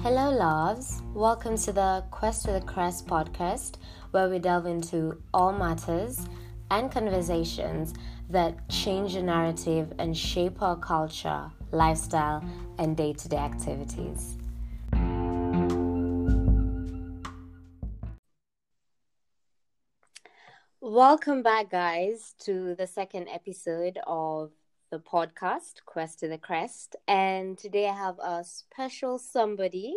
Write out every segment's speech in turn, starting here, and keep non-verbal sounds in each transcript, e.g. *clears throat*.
Hello, loves. Welcome to the Quest to the Crest podcast, where we delve into all matters and conversations that change the narrative and shape our culture, lifestyle, and day to day activities. Welcome back, guys, to the second episode of the podcast, Quest to the Crest. And today I have a special somebody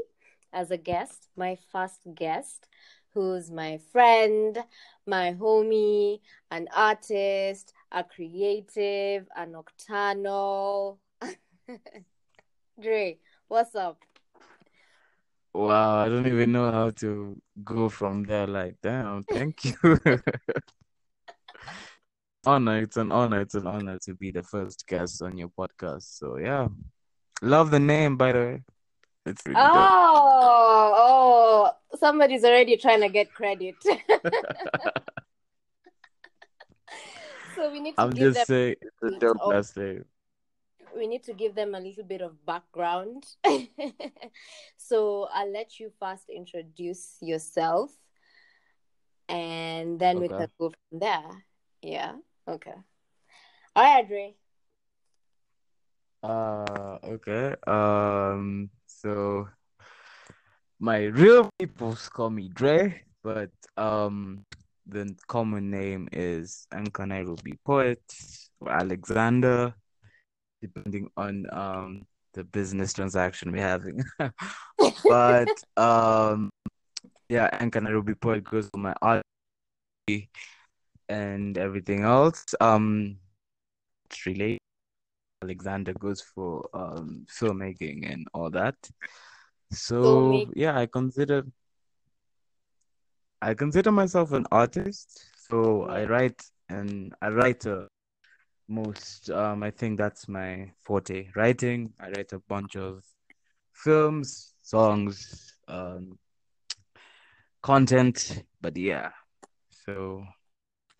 as a guest, my first guest, who's my friend, my homie, an artist, a creative, a nocturnal. *laughs* Dre, what's up? Wow, I don't even know how to go from there. Like, damn, thank you. *laughs* honor. It's an honor. It's an honor to be the first guest on your podcast. So yeah, love the name by the way. It's really oh, oh, somebody's already trying to get credit. *laughs* so we need to I'm give just them saying it's a dope of- last name. we need to give them a little bit of background. *laughs* so I'll let you first introduce yourself and then we can go from there. Yeah. Okay. All right, Dre. Uh, okay. Um, so my real peoples call me Dre, but um, the common name is Anka Nairobi Poet or Alexander, depending on um the business transaction we're having. *laughs* But um, yeah, Anka Nairobi Poet goes for my art and everything else. Um, it's related. Alexander goes for um filmmaking and all that. So Filmmaking. yeah, I consider I consider myself an artist. So I write and I write uh, most um I think that's my forte. Writing. I write a bunch of films, songs, um content, but yeah. So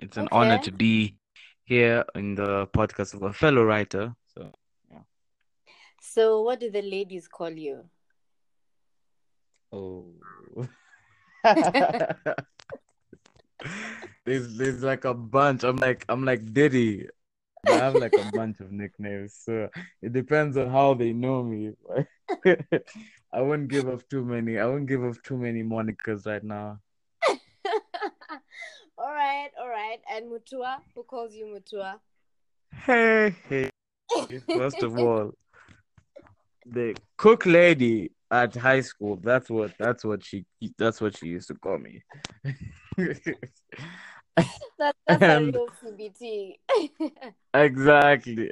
it's an honor to be here in the podcast of a fellow writer. So yeah. So what do the ladies call you? Oh. *laughs* There's there's like a bunch. I'm like I'm like Diddy. I have like a bunch of nicknames. So it depends on how they know me. *laughs* I wouldn't give up too many. I wouldn't give up too many monikers right now. *laughs* all right, all right. And Mutua, who calls you Mutua? Hey, hey. *laughs* First of all, the cook lady at high school, that's what that's what she that's what she used to call me. That, that's a And- real CBT. *laughs* Exactly.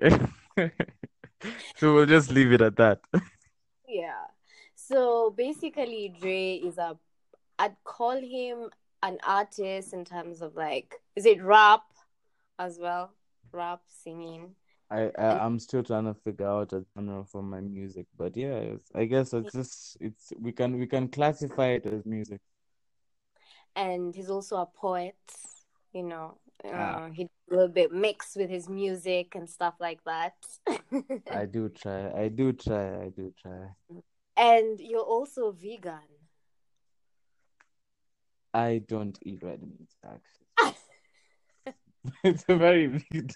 So we'll just leave it at that. yeah. So basically, Dre is a, I'd call him an artist in terms of like, is it rap as well? Rap, singing. I, I I'm still trying to figure out a genre for my music, but yeah, it's, I guess it's just it's we can we can classify it as music. And he's also a poet, you know. Uh, Ah. he a little bit mixed with his music and stuff like that. I do try. I do try. I do try. *laughs* and you're also vegan. I don't eat red meat actually. *laughs* It's a very big.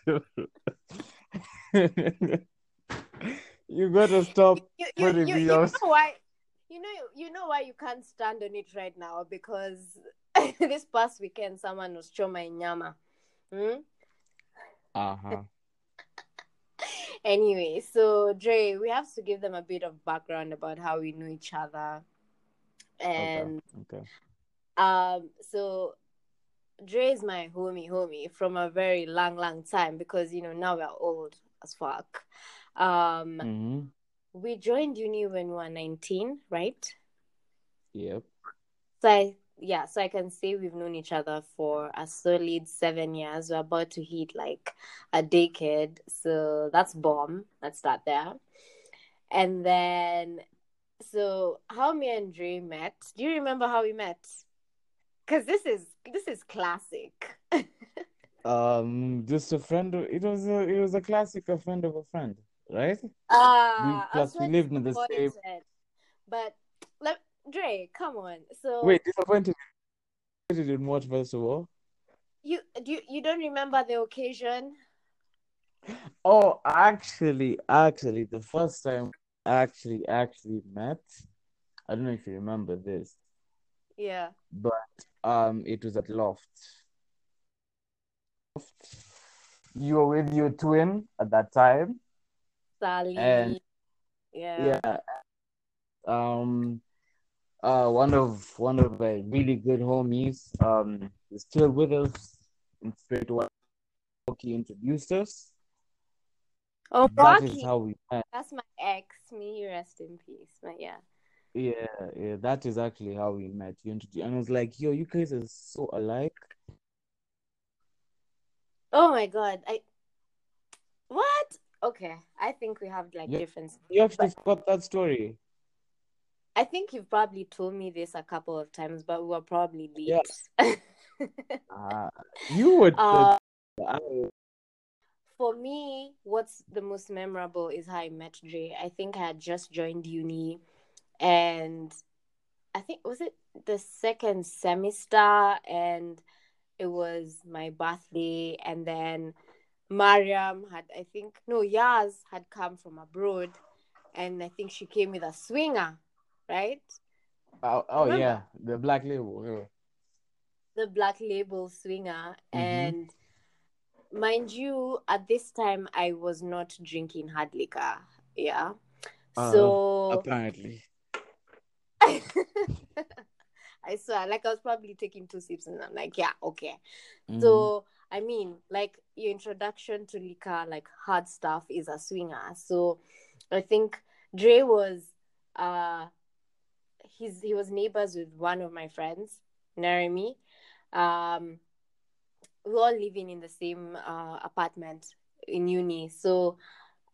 *laughs* You gotta stop you, you, putting you, me you know why you know you know why you can't stand on it right now because *laughs* this past weekend someone was choma inyama hmm? Uh-huh. anyway so dre we have to give them a bit of background about how we know each other and Okay. Um so dre is my homie homie from a very long long time because you know now we're old as fuck um Mm-hmm. we joined uni when we were 19 right Yep. So I, yeah, so I can say we've known each other for a solid seven years. We're about to hit like a decade. So that's bomb. Let's start there. And then, so how me and Dre met? Do you remember how we met? Because this is this is classic. *laughs* Um, just a friend. Of, it was a it was a classic. A friend of a friend, right? Ah, plus that's we lived in the same-. But let Dre, come on. So Wait, disappointed did in what first of all? you do you, you don't remember the occasion? Oh, actually, actually, the first time I actually actually met, I don't know if you remember this, Yeah. but um, it was at Loft. You were with your twin at that time, Sally. and yeah. yeah, um, uh, one of one of my really good homies, um, is still with us in Straight One. He introduced us. Oh, That is how we met. That's my ex. May you rest in peace. But yeah. Yeah, yeah, that is actually how we met. You introduced, and I was like, yo, you guys are so alike. Oh my god. I what? Okay. I think we have like Yeah. different You actually forgot that story. I think you've probably told me this a couple of times, but we were probably Yeah. late. *laughs* Ah, you would. uh, for me, what's the most memorable is how I met Dre. I think I had just joined uni and I think was it the second semester and it was my birthday and then Mariam had I think no Yaz had come from abroad and I think she came with a swinger, right? oh, oh Remember? yeah, the black label. yeah. the black label swinger Mhm. and mind you at this time i was not drinking hard liquor yeah Uh, so Apparently. *laughs* i swear like i was probably taking two sips and i'm like yeah okay Mhm. so i mean like your introduction to liquor like hard stuff is a swinger so i think dre was uh he's he was neighbors with one of my friends Narimi. um we were all living in the same uh apartment in uni so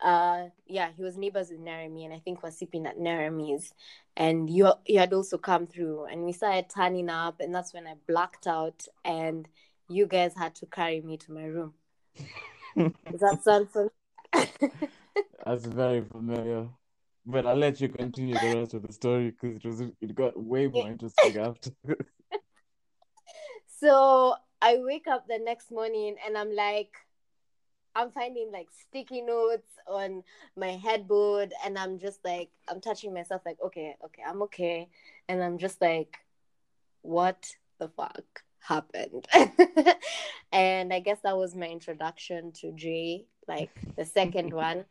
uh yeah he was neighbors with Narimi and I think was sipping at Narimi's and you you had also come through and we started turning up and that's when I blacked out and you guys had to carry me to my room. *laughs* Does that sound familiar? *laughs* That's very familiar. But I'll let you continue the rest of the story because it was it got way more interesting after. *laughs* so I wake up the next morning and I'm like, I'm finding like sticky notes on my headboard, and I'm just like, I'm touching myself, like, okay, okay, I'm okay. And I'm just like, what the fuck happened? *laughs* and I guess that was my introduction to Jay, like the second *laughs* one.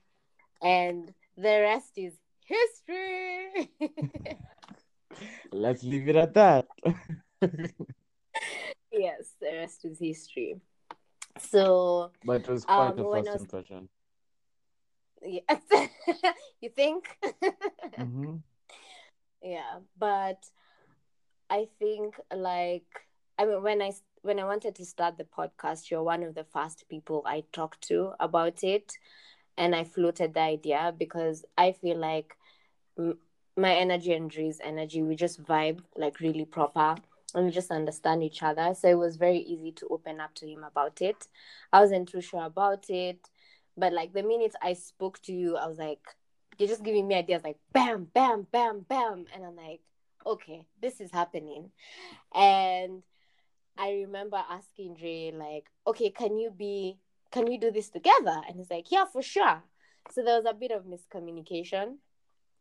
And the rest is history. Let's leave it at that. *laughs* yes, the rest is history. So, But it was quite Um, a first was- impression. yes. *laughs* you think? *laughs* mm-hmm. yeah but i think like i mean when i when i wanted to start the podcast you're one of the first people i talked to about it and i floated the idea because i feel like m- my energy and Dre's energy we just vibe like really proper and we just understand each other so it was very easy to open up to him about it i wasn't too sure about it but like the minute i spoke to you i was like you're just giving me ideas like bam, bam, bam, bam. And I'm like, okay, this is happening. And I remember asking Dre, like, okay, can you be, can we do this together? And he's like, yeah, for sure. So there was a bit of miscommunication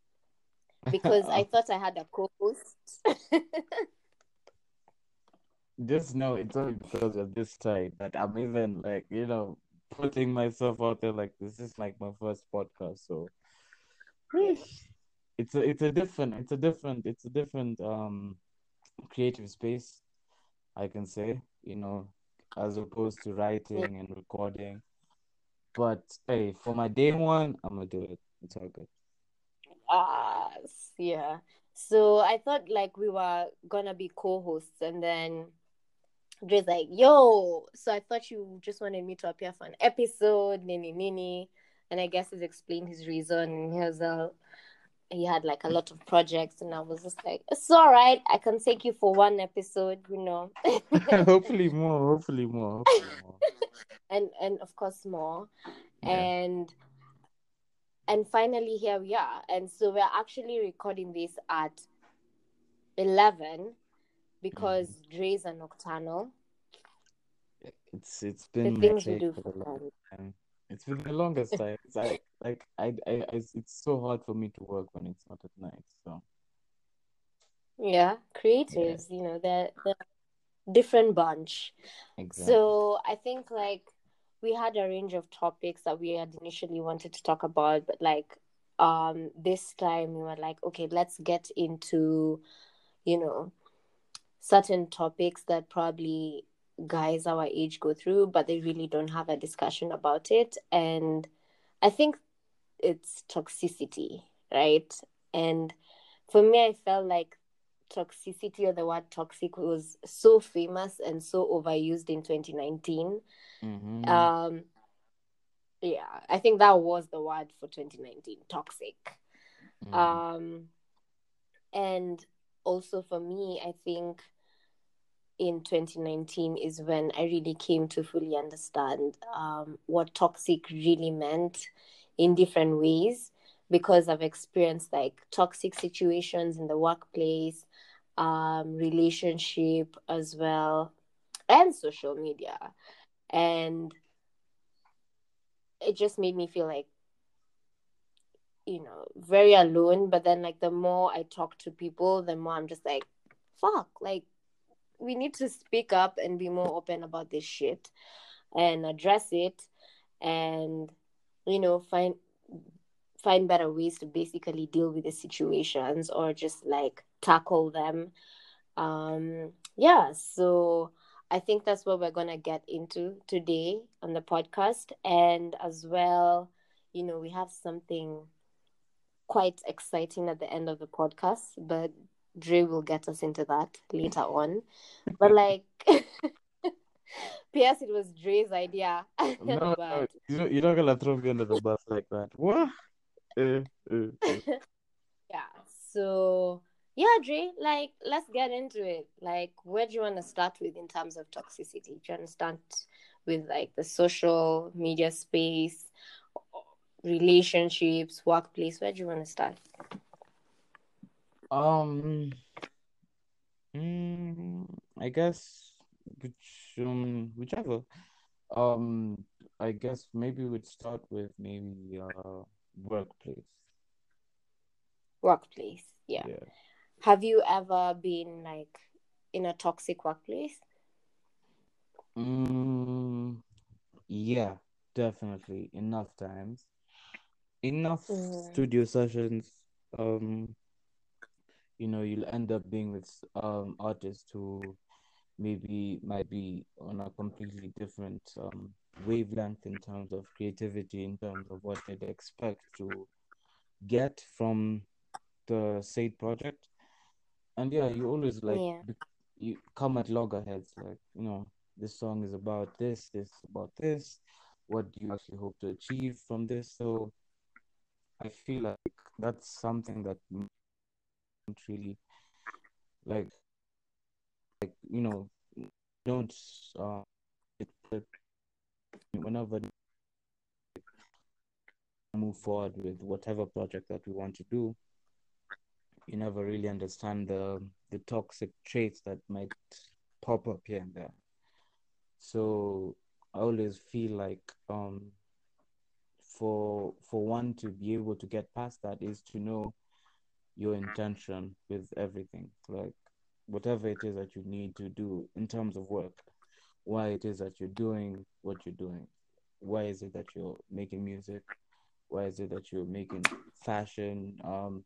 *laughs* because I oh. thought I had a co host. *laughs* just know it's only because of this time that I'm even like, you know, putting myself out there like this is like my first podcast, so *sighs* it's a it's a different it's a different it's a different um creative space, I can say, you know, as opposed to writing and recording. But hey, for my day one, I'm gonna do it. It's all good. Ah, yeah. So I thought like we were gonna be co-hosts, and then Dre's like, "Yo," so I thought you just wanted me to appear for an episode, nini nini, and I guess he's explained his reason. He was uh, he had like a lot of projects, and I was just like, "It's all right. I can take you for one episode, you know." *laughs* hopefully more, hopefully more, hopefully *laughs* more. and and of course more Yeah. and and finally here we are and so we're actually recording this at 11 because mm-hmm. Dre's a nocturnal. It's it's been the things we do for the longest time. It's been the longest time. It's like *laughs* like I, I, I it's so hard for me to work when it's not at night. So yeah, creatives, yeah. you know, they're, they're different bunch. Exactly. So I think like we had a range of topics that we had initially wanted to talk about, but like um this time we were like, okay, let's get into, you know, certain topics that probably guys our age go through, but they really don't have a discussion about it. And I think it's toxicity, right? And for me, I felt like toxicity or the word toxic was so famous and so overused in 2019. Mm-hmm. Um, yeah, I think that was the word for 2019 toxic. Mm-hmm. Um, and also for me, I think in 2019 is when I really came to fully understand um, what toxic really meant in different ways because I've experienced like toxic situations in the workplace, um, relationship as well, and social media. And it just made me feel like, you know, very alone. But then, like, the more I talk to people, the more I'm just like, fuck, like, we need to speak up and be more open about this shit and address it and you know find find better ways to basically deal with the situations or just like tackle them um yeah so i think that's what we're going to get into today on the podcast and as well you know we have something quite exciting at the end of the podcast but Dre will get us into that later on. But like, *laughs* P.S. It was Dre's idea. *laughs* no, no, you're not gonna throw me under the bus like that. What? Uh, uh, uh. yeah. So yeah, Dre, like let's get into it. Like, where do you want to start with in terms of toxicity? Do you want to start with like the social media space, relationships, workplace? Where do you want to start? Um, mm, I guess which um whichever. Um, I guess maybe we'd start with maybe uh workplace. Workplace, yeah. Yeah. Have you ever been like in a toxic workplace? Mm, yeah, definitely. Enough times. Enough mm. studio sessions. Um, you know you'll end up being with um artists who maybe might be on a completely different um wavelength in terms of creativity in terms of what they'd expect to get from the said project and yeah you always like yeah. you come at loggerheads like you know this song is about this this about this what do you actually hope to achieve from this so i feel like that's something that really like like you know don't uh, whenever move forward with whatever project that we want to do you never really understand the the toxic traits that might pop up here and there. So i always feel like um for for one to be able to get past that is to know your intention with everything like whatever it is that you need to do in terms of work why it is that you're doing what you're doing why is it that you're making music why is it that you're making fashion um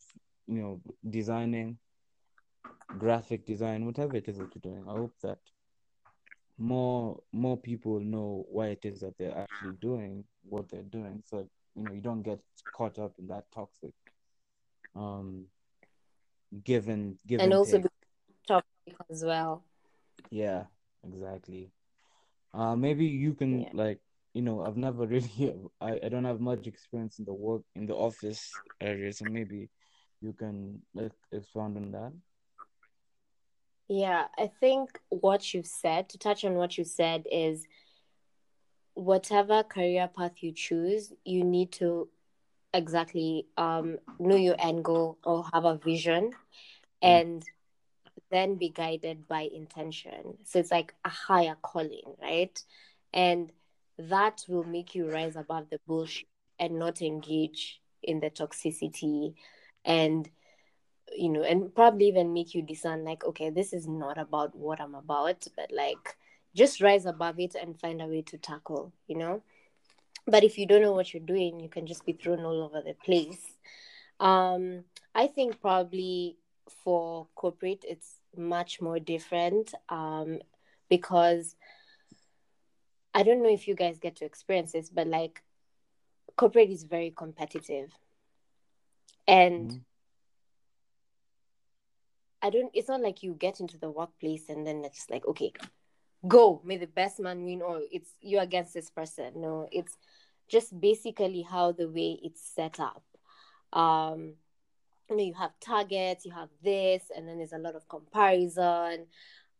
you know designing graphic design whatever it is that you're doing. I hope that more more people know why it is that they're actually doing what they're doing. So you know you don't get caught up in that toxic um given given and also topic as well. Yeah exactly. Uh maybe you can yeah. like you know i've never *laughs* really I, I don't have much experience in the work in the office area so maybe you can like expand on that yeah i think what you've said to touch on what you said is whatever career path you choose you need to exactly um, know your end goal or have a vision mm. and then be guided by intention. So it's like a higher calling, right? And that will make you rise above the bullshit and not engage in the toxicity and you know and probably even make you discern like okay this is not about what i'm about but like just rise above it and find a way to tackle you know? But if you don't know what you're doing you can just be thrown all over the place. Um i think probably for corporate it's much more different um because i don't know if you guys get to experience this but like corporate is very competitive. And mm-hmm. I don't it's not like you get into the workplace and then it's like okay go may the best man win or it's you against this person. No it's just basically how the way it's set up. Um you know you have targets you have this and then there's a lot of comparison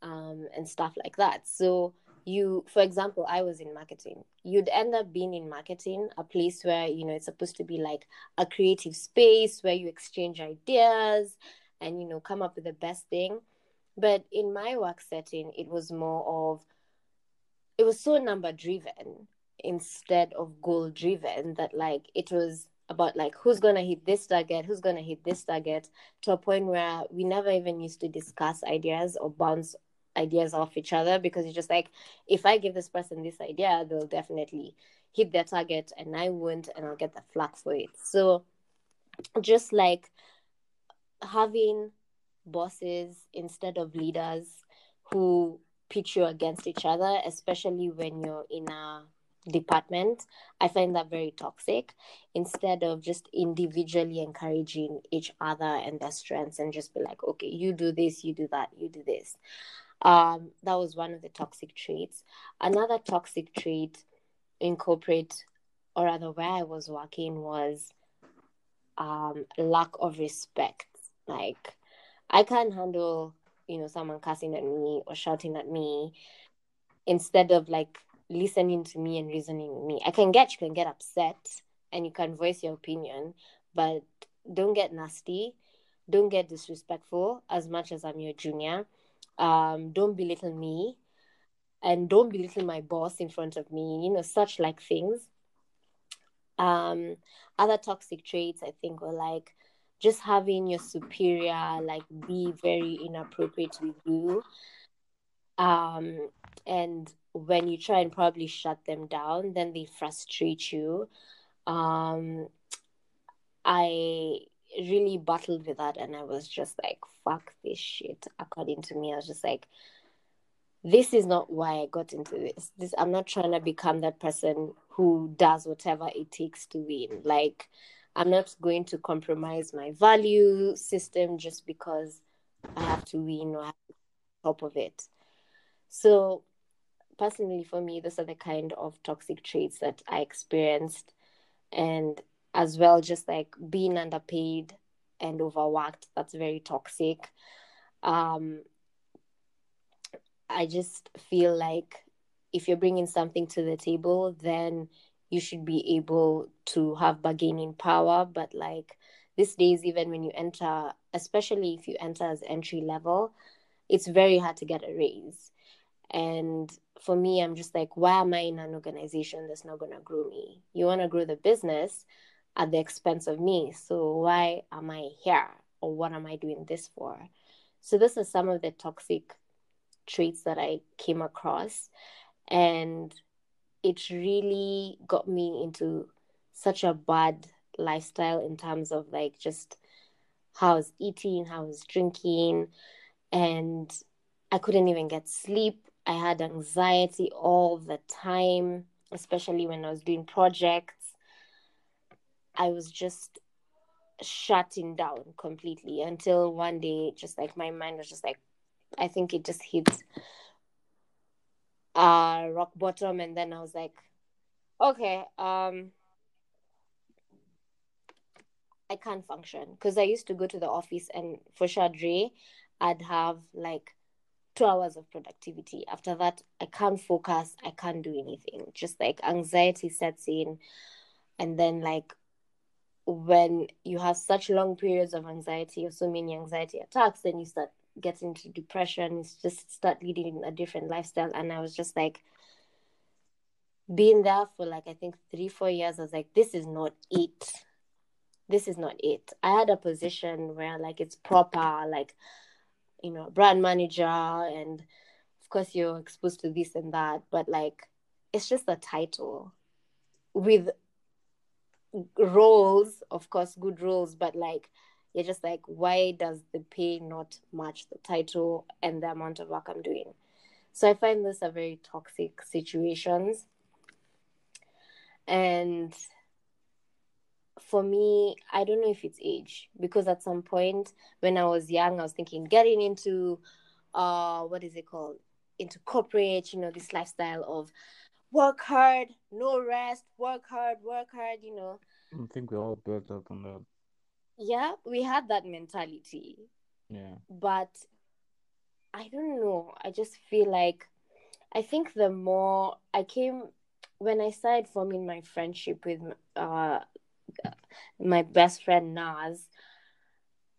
um and stuff like that. So you for example i was in marketing. You'd end up being in marketing a place where you know it's supposed to be like a creative space where you exchange ideas and you know come up with the best thing but in my work setting it was more of it was so number driven instead of goal driven that like it was about like who's gonna hit this target who's gonna hit this target to a point where we never even used to discuss ideas or bounce ideas off each other because it's just like if I give this person this idea, they'll definitely hit their target and I won't and I'll get the flack for it. So just like having bosses instead of leaders who pitch you against each other, especially when you're in a department, I find that very toxic. Instead of just individually encouraging each other and their strengths and just be like, okay, you do this, you do that, you do this. Um, that was one of the toxic traits. Another toxic trait in corporate, or rather where I was working, was um, lack of respect. Like, I can't handle, you know, someone cussing at me or shouting at me instead of like listening to me and reasoning with me. I can get you can get upset and you can voice your opinion, but don't get nasty, don't get disrespectful as much as I'm your junior. Um, don't belittle me and don't belittle my boss in front of me you know such like things. Um other toxic traits i think were like just having your superior like be very inappropriate with you um and when you try and probably shut them down then they frustrate you um i really battled with that and I was just like, fuck this shit. According to me, I was just like, this is not why I got into this. This I'm not trying to become that person who does whatever it takes to win. Like I'm not going to compromise my value system just because I have to win or have to top of it. So personally for me, those are the kind of toxic traits that I experienced. And as well just like being underpaid and overworked that's very toxic um i just feel like if you're bringing something to the table then you should be able to have bargaining power but like these days even when you enter especially if you enter as entry level it's very hard to get a raise and for me i'm just like why am i in an organization that's not going to grow me you want to grow the business at the expense of me. So why am I here? Or what am I doing this for? So this is some of the toxic traits that I came across. And it really got me into such a bad lifestyle in terms of like just how I was eating, how I was drinking, and I couldn't even get sleep. I had anxiety all the time, especially when I was doing projects. I was just shutting down completely until one day, just like my mind was just like, I think it just hit uh rock bottom, and then I was like, okay, um, I can't function because I used to go to the office and for Shadre, I'd have like two hours of productivity. After that, I can't focus. I can't do anything. Just like anxiety sets in, and then like when you have such long periods of anxiety or so many anxiety attacks, then you start get into depression, it's just start leading a different lifestyle. And I was just like, being there for like I think three, four years, I was like, this is not it. This is not it. I had a position where like it's proper, like, you know, brand manager and of course you're exposed to this and that, but like it's just a title with roles, of course, good roles, but like you're just like, why does the pay not match the title and the amount of work I'm doing? So I find this a very toxic situations. And for me, I don't know if it's age because at some point when I was young, I was thinking getting into uh what is it called? Into corporate, you know, this lifestyle of work hard, no rest, work hard, work hard, you know. I think we're all built up on that. Yeah, we had that mentality. Yeah. But I don't know. I just feel like I think the more I came when I started forming my friendship with uh my best friend Nas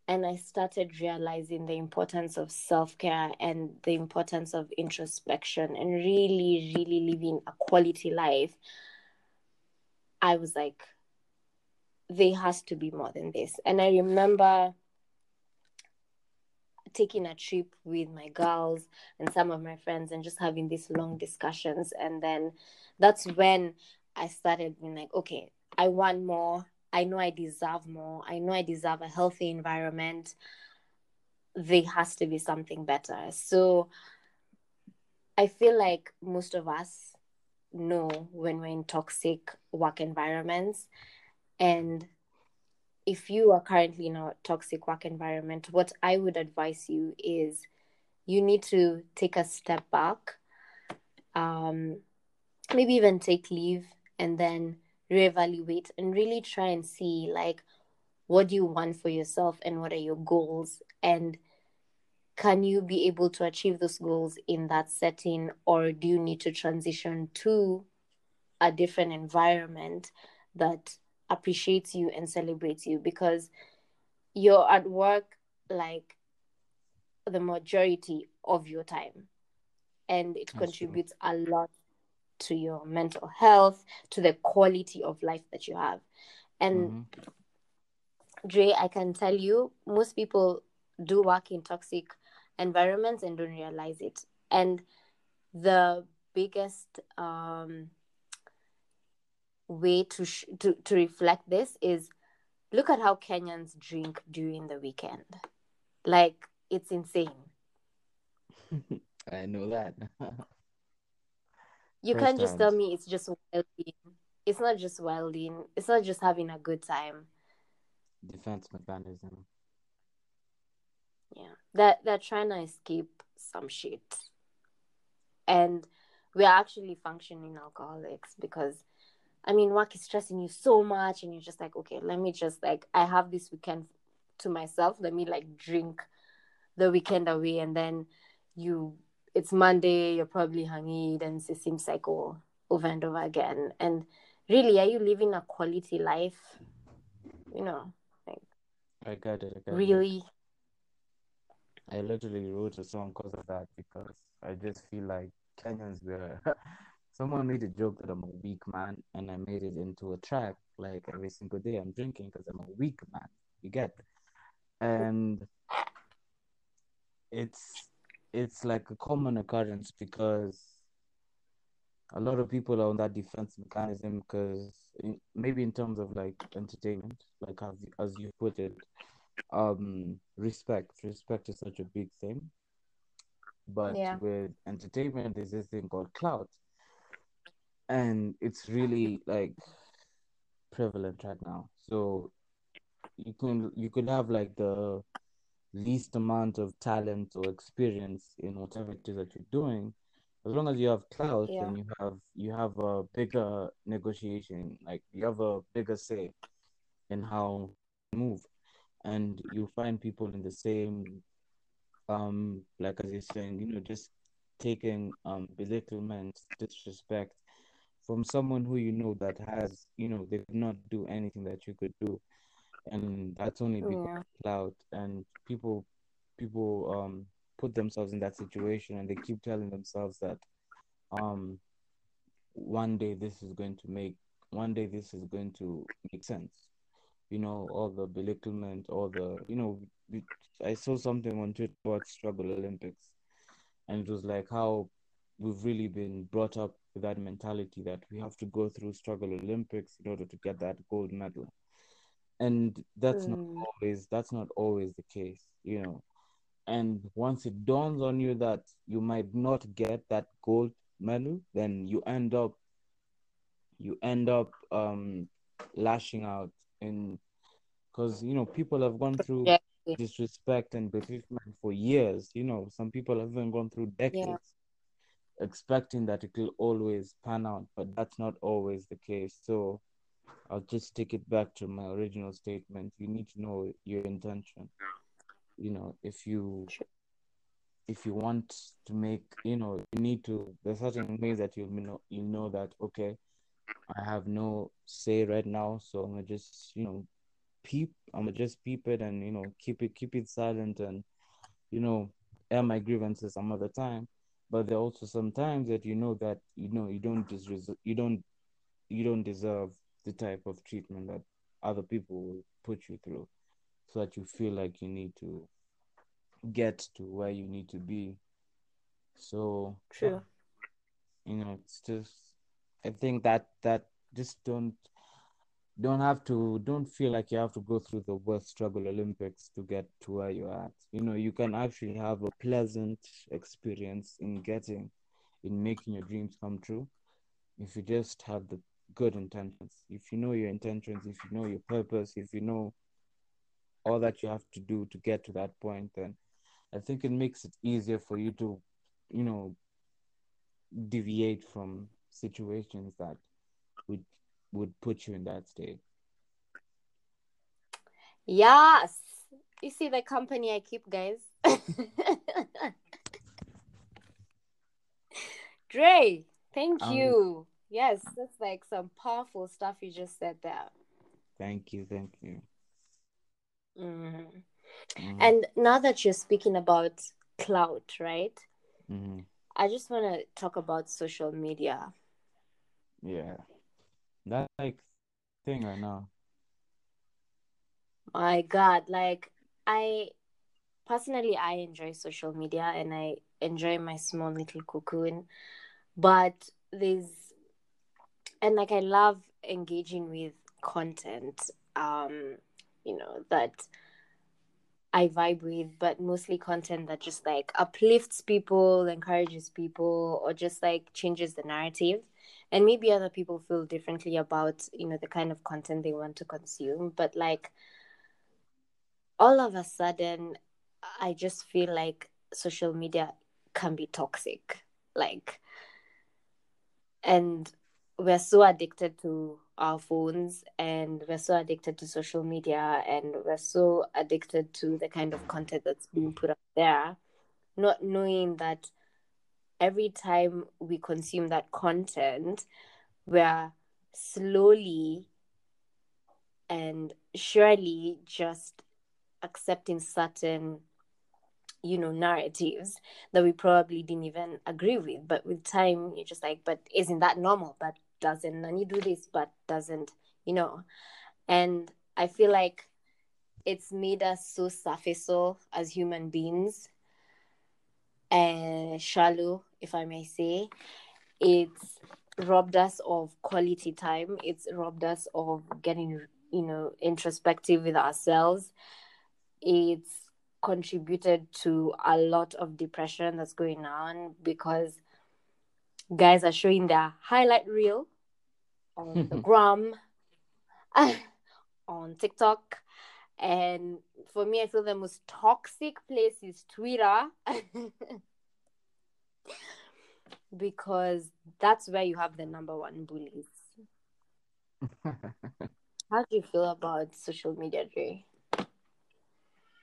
and I started realizing the importance of self care and the importance of introspection and really, really living a quality life. I was like, there has to be more than this. And I remember taking a trip with my girls and some of my friends and just having these long discussions. And then that's when I started being like, okay, I want more. I know I deserve more. I know I deserve a healthy environment. There has to be something better. So I feel like most of us know when we're in toxic work environments. And if you are currently in a toxic work environment, what I would advise you is you need to take a step back, um, maybe even take leave and then reevaluate and really try and see like what do you want for yourself and what are your goals? And can you be able to achieve those goals in that setting or do you need to transition to a different environment that appreciates you and celebrates you because you're at work like the majority of your time and it That's contributes a lot to your mental health to the quality of life that you have and Mhm. Dre, I can tell you, most people do work in toxic environments and don't realize it. And the biggest um, way to, sh- to to reflect this is look at how Kenyans drink during the weekend. Like it's insane. *laughs* I know that. You First can't just tell me it's just wilding. It's not just wilding. It's not just having a good time. Defense mechanism. Yeah, that they're trying to escape some shit, and we're actually functioning alcoholics because, I mean, work is stressing you so much, and you're just like, okay, let me just like, I have this weekend to myself. Let me like drink the weekend away, and then you, it's Monday. You're probably hungry, and it seems same cycle oh, over and over again. And really, are you living a quality life? You know, like, I get it. I it. really. I literally wrote a song because of that because I just feel like Kenyans were. *laughs* Someone made a joke that I'm a weak man, and I made it into a track. Like every single day, I'm drinking because I'm a weak man. You get? And it's it's like a common occurrence because a lot of people are on that defense mechanism because maybe in terms of like entertainment, like as as you put it, um, respect. Respect is such a big thing. But Yeah. with entertainment, there's this thing called clout, and it's really like prevalent right now. So you can you could have like the least amount of talent or experience in whatever it is that you're doing, as long as you have clout Yeah. and you have you have a bigger negotiation, like you have a bigger say in how you move, and you find people in the same, um, like as you're saying, you know, just taking um belittlement, disrespect from someone who you know that has, you know, they could not do anything that you could do, and that's only because Yeah. of clout. And people people um put themselves in that situation and they keep telling themselves that um one day this is going to make one day this is going to make sense. You know all the belittlement all the you know i saw something on twitter about struggle olympics. And it was like how we've really been brought up with that mentality that we have to go through struggle olympics in order to get that gold medal and that's mm. not always that's not always the case you know and once it dawns on you that you might not get that gold medal then you end up you end up um lashing out in because you know people have gone through yeah. disrespect and belittlement for years you know some people have even gone through decades. Expecting that it will always pan out but that's not always the case so i'll just take it back to my original statement you need to know your intention you know if you if you want to make you know you need to there's certain ways that you know you know that okay I have no say right now, so I'm gonna just you know peep. I'm gonna just peep it and you know keep it keep it silent and you know air my grievances some other time. But there are also some times that you know that you know you don't just deserve you don't you don't deserve the type of treatment that other people will put you through, so that you feel like you need to get to where you need to be. So true. You know, it's just I think that that just don't don't have to don't feel like you have to go through the worst struggle Olympics to get to where you're at. You know, you can actually have a pleasant experience in getting in making your dreams come true if you just have the good intentions. If you know your intentions, if you know your purpose, if you know all that you have to do to get to that point, then I think it makes it easier for you to, you know, deviate from situations that would would put you in that state. Yes. You see the company I keep, guys. *laughs* Dre, thank um, you. Yes, that's like some powerful stuff you just said there. Thank you, thank you. Mm. Mm. And now that you're speaking about clout, right? Mm. I just want to talk about social media. Yeah. That like thing right now. My God, like I personally I enjoy social media and I enjoy my small little cocoon. But there's and like I love engaging with content, um, you know, that I vibe with, but mostly content that just like uplifts people, encourages people, or just like changes the narrative and maybe other people feel differently about you know the kind of content they want to consume but like all of a sudden i just feel like social media can be toxic like and we're so addicted to our phones and we're so addicted to social media and we're so addicted to the kind of content that's being put up there not knowing that every time we consume that content, we're slowly and surely just accepting certain you know narratives that we probably didn't even agree with. But with time you're just like but isn't that normal? But doesn't you do this? But doesn't you know? And i feel like it's made us so surface as human beings and shallow, if I may say. It's robbed us of quality time. It's robbed us of getting, you know, introspective with ourselves. It's contributed to a lot of depression that's going on because guys are showing their highlight reel on *laughs* the gram, *laughs* on TikTok. And for me, I feel the most toxic place is Twitter. *laughs* because that's where you have the number one bullies. *laughs* How do you feel about social media, Dre?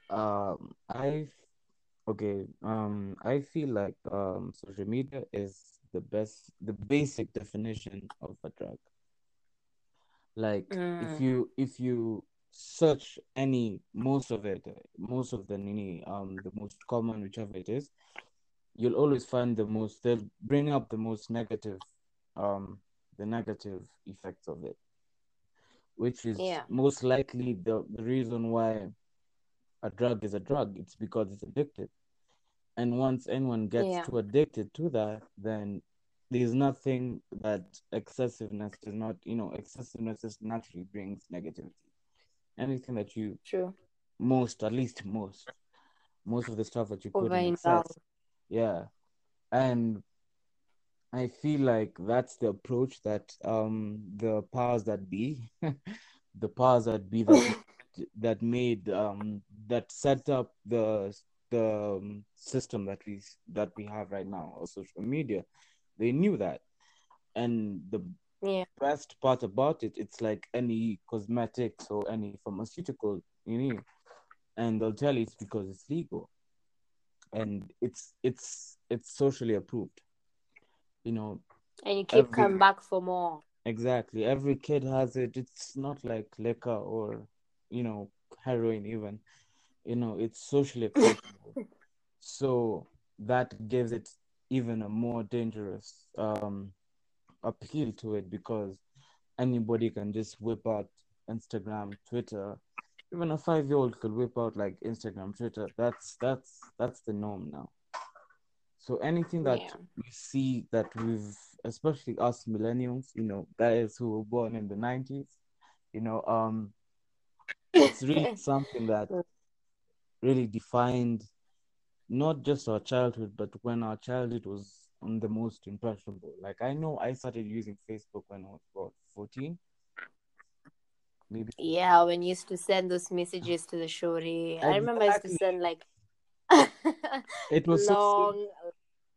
Um, I okay. Um, I feel like um, social media is the best, the basic definition of a drug. Like, mm. if you if you search any most of it, most of the nini, um, the most common, whichever it is, you'll always find the most. They'll bring up the most negative, um, the negative effects of it, which is Yeah. most likely the, the reason why a drug is a drug. It's because it's addictive, and once anyone gets Yeah. too addicted to that, then there's nothing that excessiveness does not. You know, excessiveness just naturally brings negativity. Anything that you True. most, at least most, most of the stuff that you put in excess. Yeah. And I feel like that's the approach that um the powers that be, *laughs* the powers that be that *laughs* that made um that set up the the um, system that we that we have right now on social media. They knew that. And the Yeah. best part about it, it's like any cosmetics or any pharmaceutical, you know, and they'll tell you it's because it's legal and it's it's it's socially approved. You know, And you keep every coming back for more. exactly every kid has it. It's not like liquor or you know heroin even. You know, it's socially *laughs* acceptable. So that gives it even a more dangerous um appeal to it because anybody can just whip out Instagram, Twitter. Even a five year old could whip out like Instagram, Twitter. That's that's that's the norm now. So anything that Yeah. we see that we've especially us millennials, you know, guys who were born in the nineties, you know, um it's really *laughs* something that really defined not just our childhood, but when our childhood was on the most impressionable. Like I know I started using Facebook when I was about 14, maybe. Yeah, when you used to send those messages to the shorty. I remember I used to send like *laughs* It was so long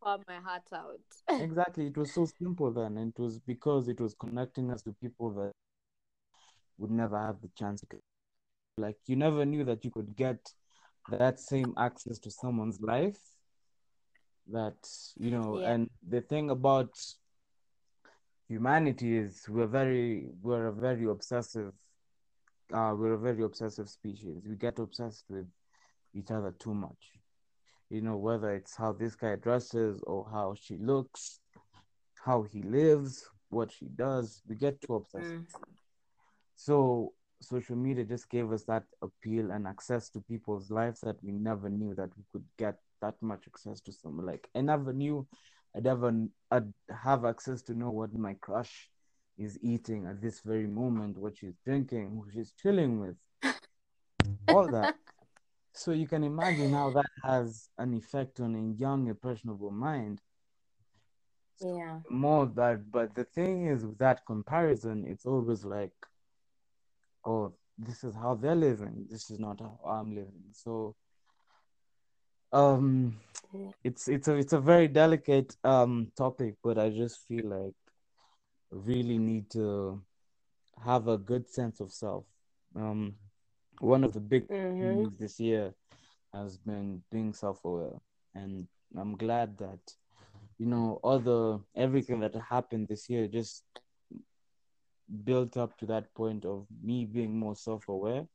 pour my heart out. *laughs* exactly it was so simple then. And it was because it was connecting us to people that would never have the chance to like you never knew that you could get that same access to someone's life that you know Yeah. and the thing about humanity is we're very we're a very obsessive uh we're a very obsessive species we get obsessed with each other too much you know whether it's how this guy dresses or how she looks how he lives what she does we get too obsessed Mm. so social media just gave us that appeal and access to people's lives that we never knew that we could get that much access to someone. Like I never knew I'd ever I'd have access to know what my crush is eating at this very moment, what she's drinking, who she's chilling with, *laughs* all that. So you can imagine how that has an effect on a young, impressionable mind. Yeah. more of that but the thing is with that comparison it's always like oh this is how they're living this is not how i'm living so um it's it's a it's a very delicate um topic but i just feel like really need to have a good sense of self um one of the big Mm-hmm. things this year has been being self-aware and i'm glad that you know all the everything that happened this year just built up to that point of me being more self-aware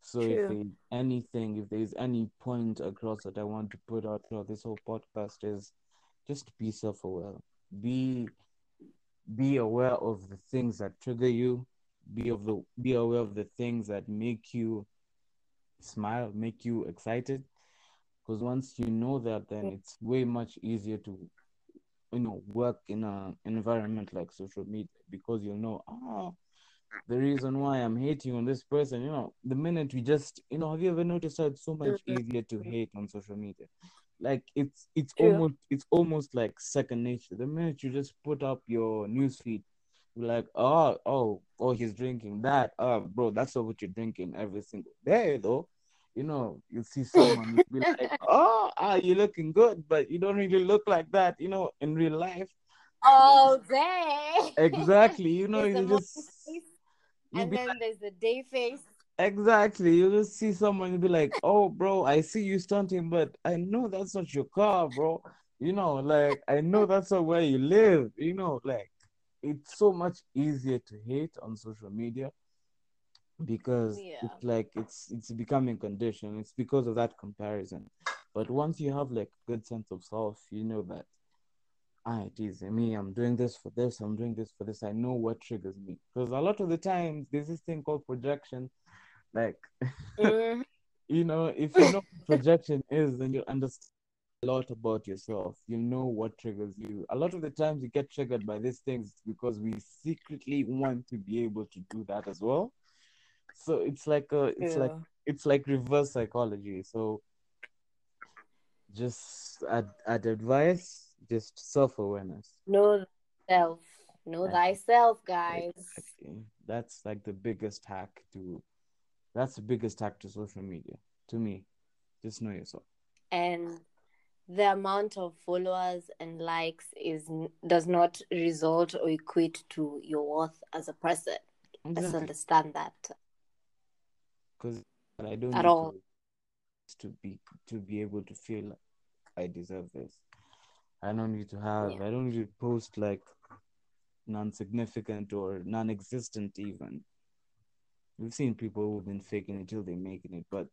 so if True. there's anything if there's any point across that i want to put out throughout this whole podcast is just be self-aware be be aware of the things that trigger you be of the be aware of the things that make you smile make you excited. Because once you know that then it's way much easier to you know work in a environment like social media because you'll know ah the reason why i'm hating on this person you know the minute we just you know have you ever noticed how it's so much Mhm. easier to hate on social media like it's it's True. almost it's almost like second nature the minute you just put up your newsfeed you're like oh oh oh he's drinking that oh bro that's not what you're drinking every single day though you know you see someone be like oh *laughs* ah you're looking good but you don't really look like that you know in real life All day. exactly you *laughs* know you just you and be then there's the day face. Exactly. You just see someone, you be like, oh, bro, I see you stunting, but I know that's not your car, bro. You know, like, I know that's not where you live. You know, like, it's so much easier to hate on social media because Yeah. it's like it's it's becoming conditioned. It's because of that comparison. But once you have like good sense of self, you know that ah, it is me. I'm doing this for this. I'm doing this for this. I know what triggers me because a lot of the times there's this thing called projection. Like, Mhm. *laughs* you know, if you know what projection is, then you understand a lot about yourself. You know what triggers you. A lot of the times you get triggered by these things because we secretly want to be able to do that as well. So it's like a, it's like it's like reverse psychology. So just add add advice, just self awareness. Know thyself. Know thyself, guys. Exactly. That's like the biggest hack to that's the biggest hack to social media. To me. Just know yourself. And the amount of followers and likes is does not result or equate to your worth as a person. Let's understand that. Because I don't At need all. to, to be to be able to feel like I deserve this. I don't need to have Yeah. I don't need to post like non-significant or non-existent even. We've seen people who've been faking it till they're making it, but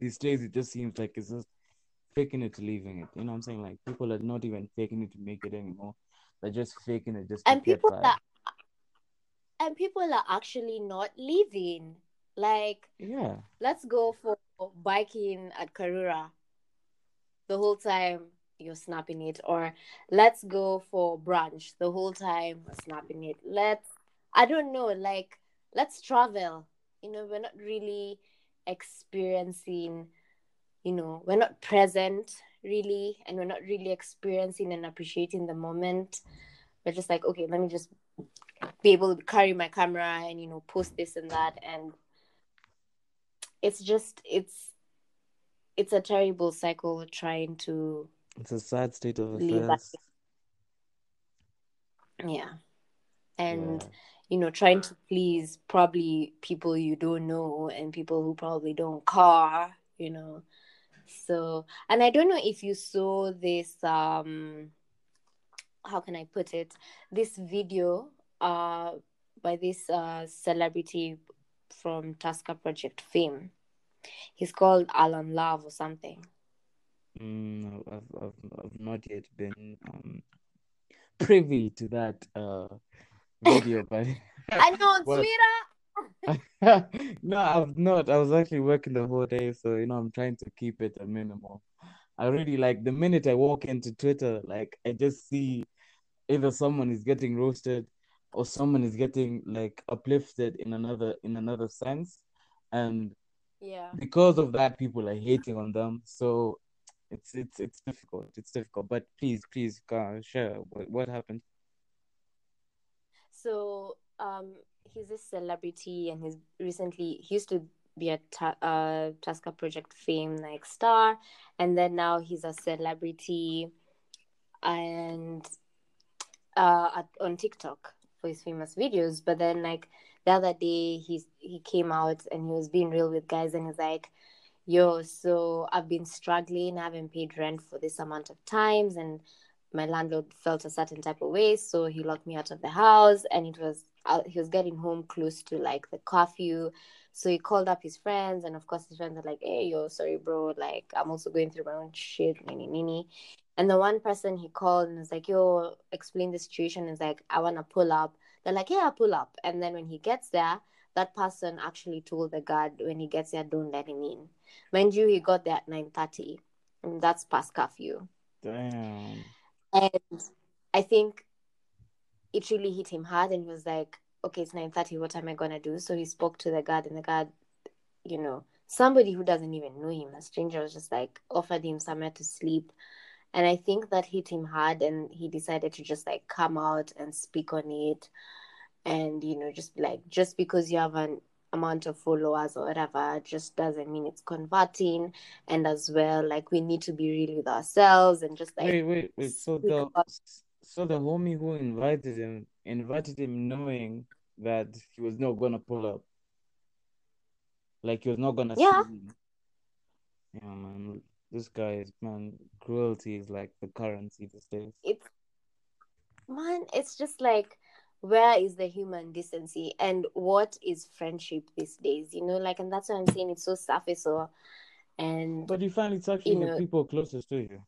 these days it just seems like it's just faking it to leaving it. You know what I'm saying? Like people are not even faking it to make it anymore. They're just faking it just to And get people are and people are actually not leaving. Like Yeah. let's go for biking at Karura. The whole time you're snapping it, or let's go for brunch. The whole time snapping it. Let's I don't know, like let's travel. You know, we're not really experiencing. You know, we're not present really, and we're not really experiencing and appreciating the moment. We're just like, okay, let me just be able to carry my camera and you know post this and that and it's just it's it's a terrible cycle trying to It's a sad state of affairs. yeah and Yeah. You know trying to please probably people you don't know and people who probably don't care you know. So and i don't know if you saw this um how can i put it? This video uh by this uh celebrity from Tusker Project fame. He's called alan love or something. Mm, I've, I've, I've not yet been um privy to that uh video, but *laughs* i know twitter *laughs* no, I'm not. I was actually working the whole day, so you know, I'm trying to keep it a minimum. I really like the minute I walk into Twitter, like I just see either someone is getting roasted or someone is getting like uplifted in another in another sense, and yeah because of that, people are hating on them. So it's it's it's difficult. It's difficult. But please, please, share what what happened. So um, he's a celebrity, and he's recently he used to be a ta- uh, Project fame like star, and then now he's a celebrity, and uh, at, on TikTok for his famous videos. But then like the other day, he's he came out and he was being real with guys, and he's like. Yo, so I've been struggling. I haven't paid rent for this amount of times, and my landlord felt a certain type of way, so he locked me out of the house. And it was uh, he was getting home close to like the curfew, so he called up his friends, and of course his friends are like, "Hey, yo, sorry, bro. Like I'm also going through my own shit, nini nini." And the one person he called and was like, "Yo, explain the situation." Is like, "I wanna pull up." They're like, "Yeah, pull up." And then when he gets there, that person actually told the guard when he gets there, don't let him in. Mind you, he got there at nine thirty, and that's past curfew. Damn. And I think it really hit him hard, and he was like, "Okay, it's nine thirty. What am I gonna do?" So he spoke to the guard, and the guard, you know, somebody who doesn't even know him, a stranger, was just like offered him somewhere to sleep. And I think that hit him hard, and he decided to just like come out and speak on it, and you know, just like, just because you have an amount of followers or whatever just doesn't mean it's converting and as well like we need to be real with ourselves and just like Wait, wait, wait. So the about so the homie who invited him invited him knowing that he was not gonna pull up. Like he was not gonna Yeah. Yeah, man. This guy is man, cruelty is like the currency these days. it's man it's just like where is the human decency and what is friendship these days? You know, like, and that's why I'm saying it's so surface or, and But you find it's actually You the people closest to you.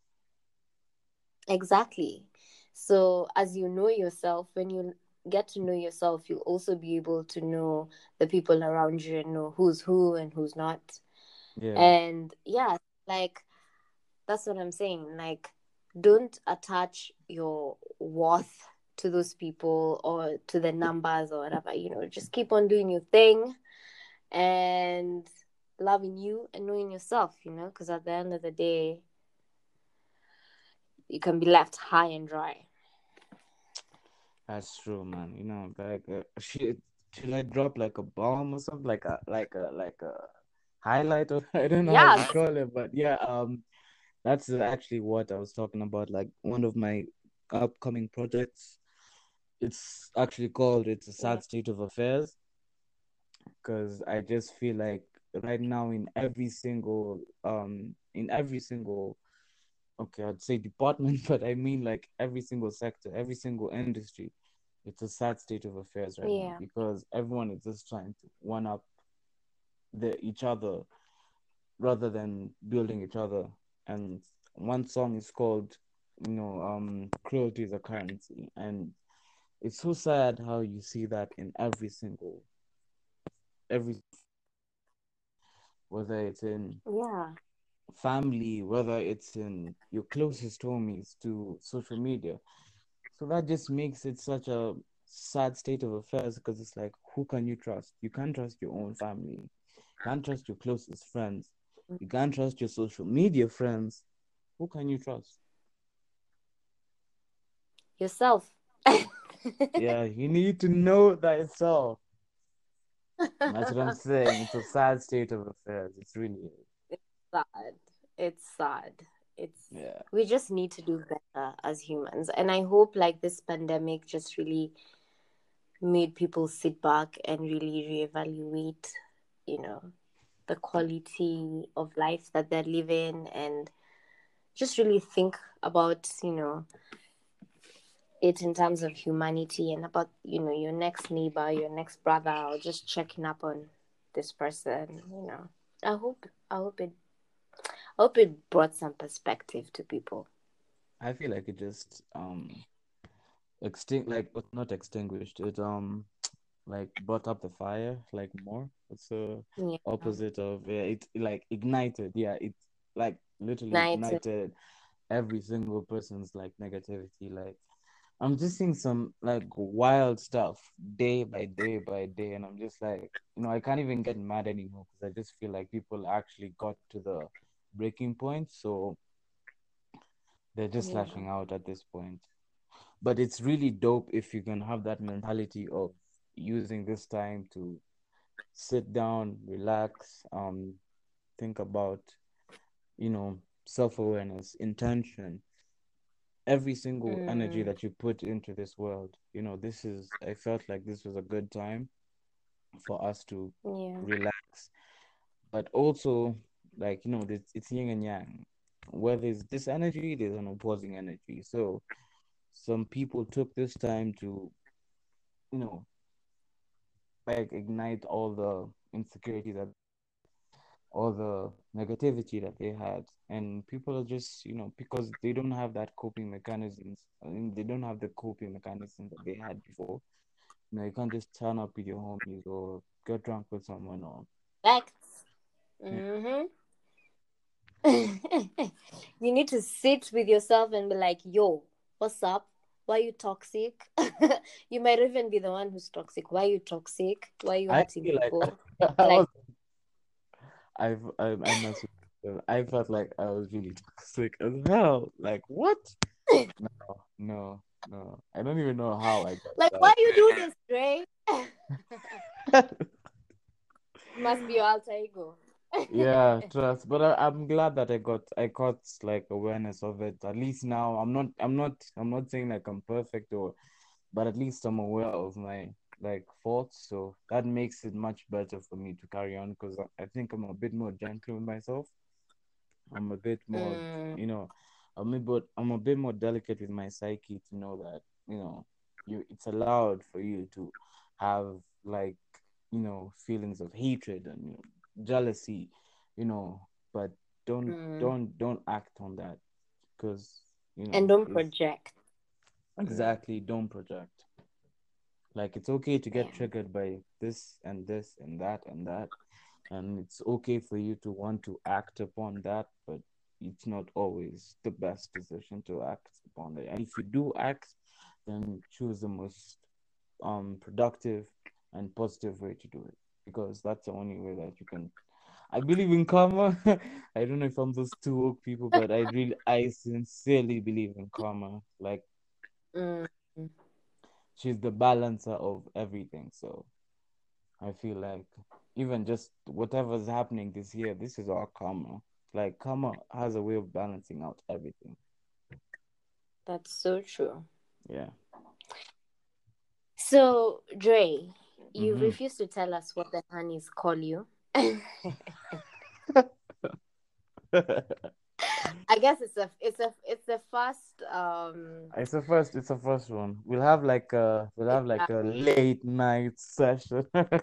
exactly. So as you know yourself, when you get to know yourself, you'll also be able to know the people around you and know who's who and who's not. Yeah. And yeah, like that's what I'm saying. Like, don't attach your worth to those people or to the numbers or whatever. You know, just keep on doing your thing and loving you and knowing yourself, you know, because at the end of the day, you can be left high and dry. That's true, man. You know, like uh, *laughs* should should I drop like a bomb or something, like a like a like a highlight or *laughs* I don't know how to call it, but yeah, um, that's actually what I was talking about. Like one of my upcoming projects. It's actually called "It's a Sad State of Affairs," because I just feel like right now in every single um in every single okay, I'd say department, *laughs* but I mean like every single sector, every single industry. It's a sad state of affairs right Yeah. now because everyone is just trying to one up the each other rather than building each other. And one song is called, you know, um, cruelty is a currency, and it's so sad how you see that in every single, every, whether it's in Yeah. family, whether it's in your closest homies to social media. So that just makes it such a sad state of affairs because it's like, who can you trust? You can't trust your own family. You can't trust your closest friends. You can't trust your social media friends. Who can you trust? Yourself. *laughs* Yeah, *laughs* you need to know thyself. That's what I'm *laughs* saying. It's a sad state of affairs. It's really, it's sad. It's sad. It's yeah. we just need to do better as humans. And I hope like this pandemic just really made people sit back and really reevaluate, you know, the quality of life that they're living and just really think about, you know, it in terms of humanity and about, you know, your next neighbor, your next brother, or just checking up on this person, you know. I hope I hope it I hope it brought some perspective to people. I feel like it just um extinct like but not extinguished. It um like brought up the fire like more. It's the Yeah. opposite of yeah, it like ignited. Yeah, it like literally Ignited. ignited every single person's like negativity. Like I'm just seeing some like wild stuff day by day by day, and I'm just like, you know, I can't even get mad anymore because I just feel like people actually got to the breaking point, so they're just Yeah. lashing out at this point. But it's really dope if you can have that mentality of using this time to sit down, relax, um, think about, you know, self-awareness, intention, every single energy Mm. that you put into this world. You know, this is, I felt like this was a good time for us to Yeah. relax, but also, like, you know, it's, it's yin and yang. Where there's this energy, there's an opposing energy. So, some people took this time to, you know, like ignite all the insecurities that all the negativity that they had and people are just you know because they don't have that coping mechanisms I mean, they don't have the coping mechanisms that they had before you know you can't just turn up with your homies or get drunk with someone or Facts. Mm-hmm. *laughs* you need to sit with yourself and be like, yo, what's up? Why are you toxic? *laughs* you might even be the one who's toxic. Why are you toxic? Why are you I hurting feel like people? *laughs* Like- was, I've um, I, I must admit, I felt like I was really toxic as hell like what no no no I don't even know how I got Like, that. why you do this, Dre? *laughs* Must be your alter ego. yeah *laughs* trust but I, i'm glad that i got i got like awareness of it at least now i'm not i'm not i'm not saying like i'm perfect or but at least i'm aware of my like faults so that makes it much better for me to carry on because I, think i'm a bit more gentle with myself i'm a bit more Mm. you know i'm a bit i'm a bit more delicate with my psyche to know that you know you it's allowed for you to have like you know feelings of hatred and you know, jealousy you know but don't Mm. don't don't act on that because you know and don't project. exactly don't project like it's okay to get triggered by this and this and that and that and it's okay for you to want to act upon that but it's not always the best decision to act upon it and if you do act then choose the most um productive and positive way to do it because that's the only way that you can I believe in karma. *laughs* I don't know if I'm those two woke people, but I really I sincerely believe in karma. Like Mm. She's the balancer of everything. So I feel like even just whatever's happening this year, this is our karma. Like karma has a way of balancing out everything. That's so true. Yeah. So, Dre, you Mhm. refuse to tell us what the honeys call you. *laughs* *laughs* *laughs* I guess it's a it's a it's the first um it's the first it's the first one. We'll have like a we'll have like a late night *laughs* session. and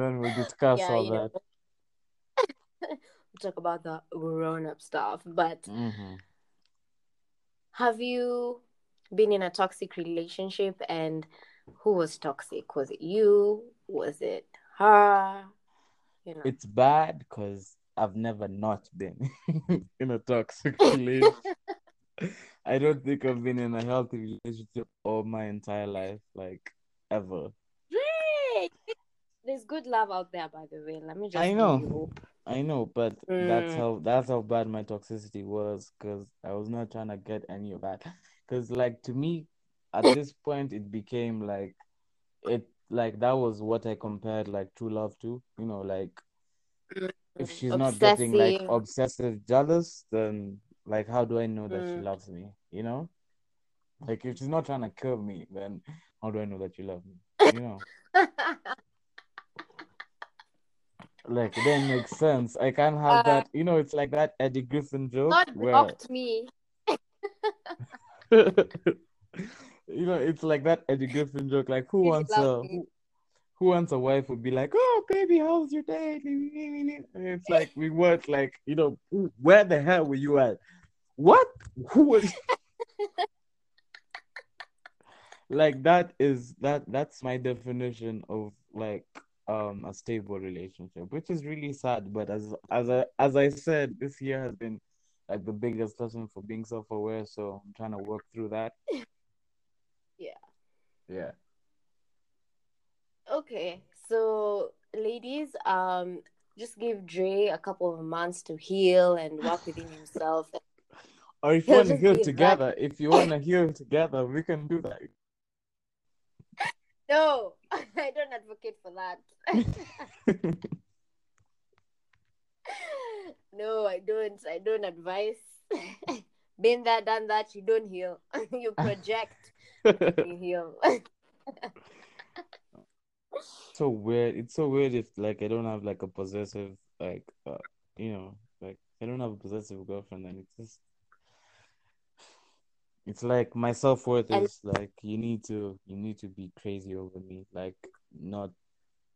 then we'll discuss yeah, all that. *laughs* we talk about the grown up stuff. But hmm have you been in a toxic relationship and who was toxic? Was it you? Was it her? You know. It's bad because I've never not been *laughs* in a toxic *laughs* relationship. I don't think I've been in a healthy relationship all my entire life, like ever. There's good love out there by the way. Let me just I know. I know, but that's Mm. how that's how bad my toxicity was because I was not trying to get any of that. Because like to me, at *laughs* this point, it became like it like that was what I compared like true love to. You know, like if she's not getting like Obsessive. jealous, then like how do I know that she Mm. loves me? You know, like if she's not trying to kill me, then how do I know that you love me? You know, *laughs* like it doesn't make sense. I can't have Uh, that. You know, it's like that Eddie Griffin joke Not where blocked me. *laughs* you know it's like that Eddie Griffin joke. Like who you wants a me. Who, wants a wife would be like, oh baby, how's your day? And it's like we weren't like you know where the hell were you at? What? Who was? *laughs* like that is that that's my definition of like um a stable relationship, which is really sad. But as as I as I said, this year has been like the biggest lesson for being self-aware. So I'm trying to work through that. *laughs* Yeah. Yeah. Okay, so ladies, um, just give Dre a couple of months to heal and work within himself. *laughs* Or if you want to heal together, if you want to heal together, we can do that. No, *laughs* I don't advocate for that. *laughs* no, I don't. I don't advise. Been there, done that. You don't heal. you project. You heal. So weird. It's so weird if like I don't have like a possessive like uh, you know like I don't have a possessive girlfriend and it's just it's like my self worth is like you need to you need to be crazy over me like not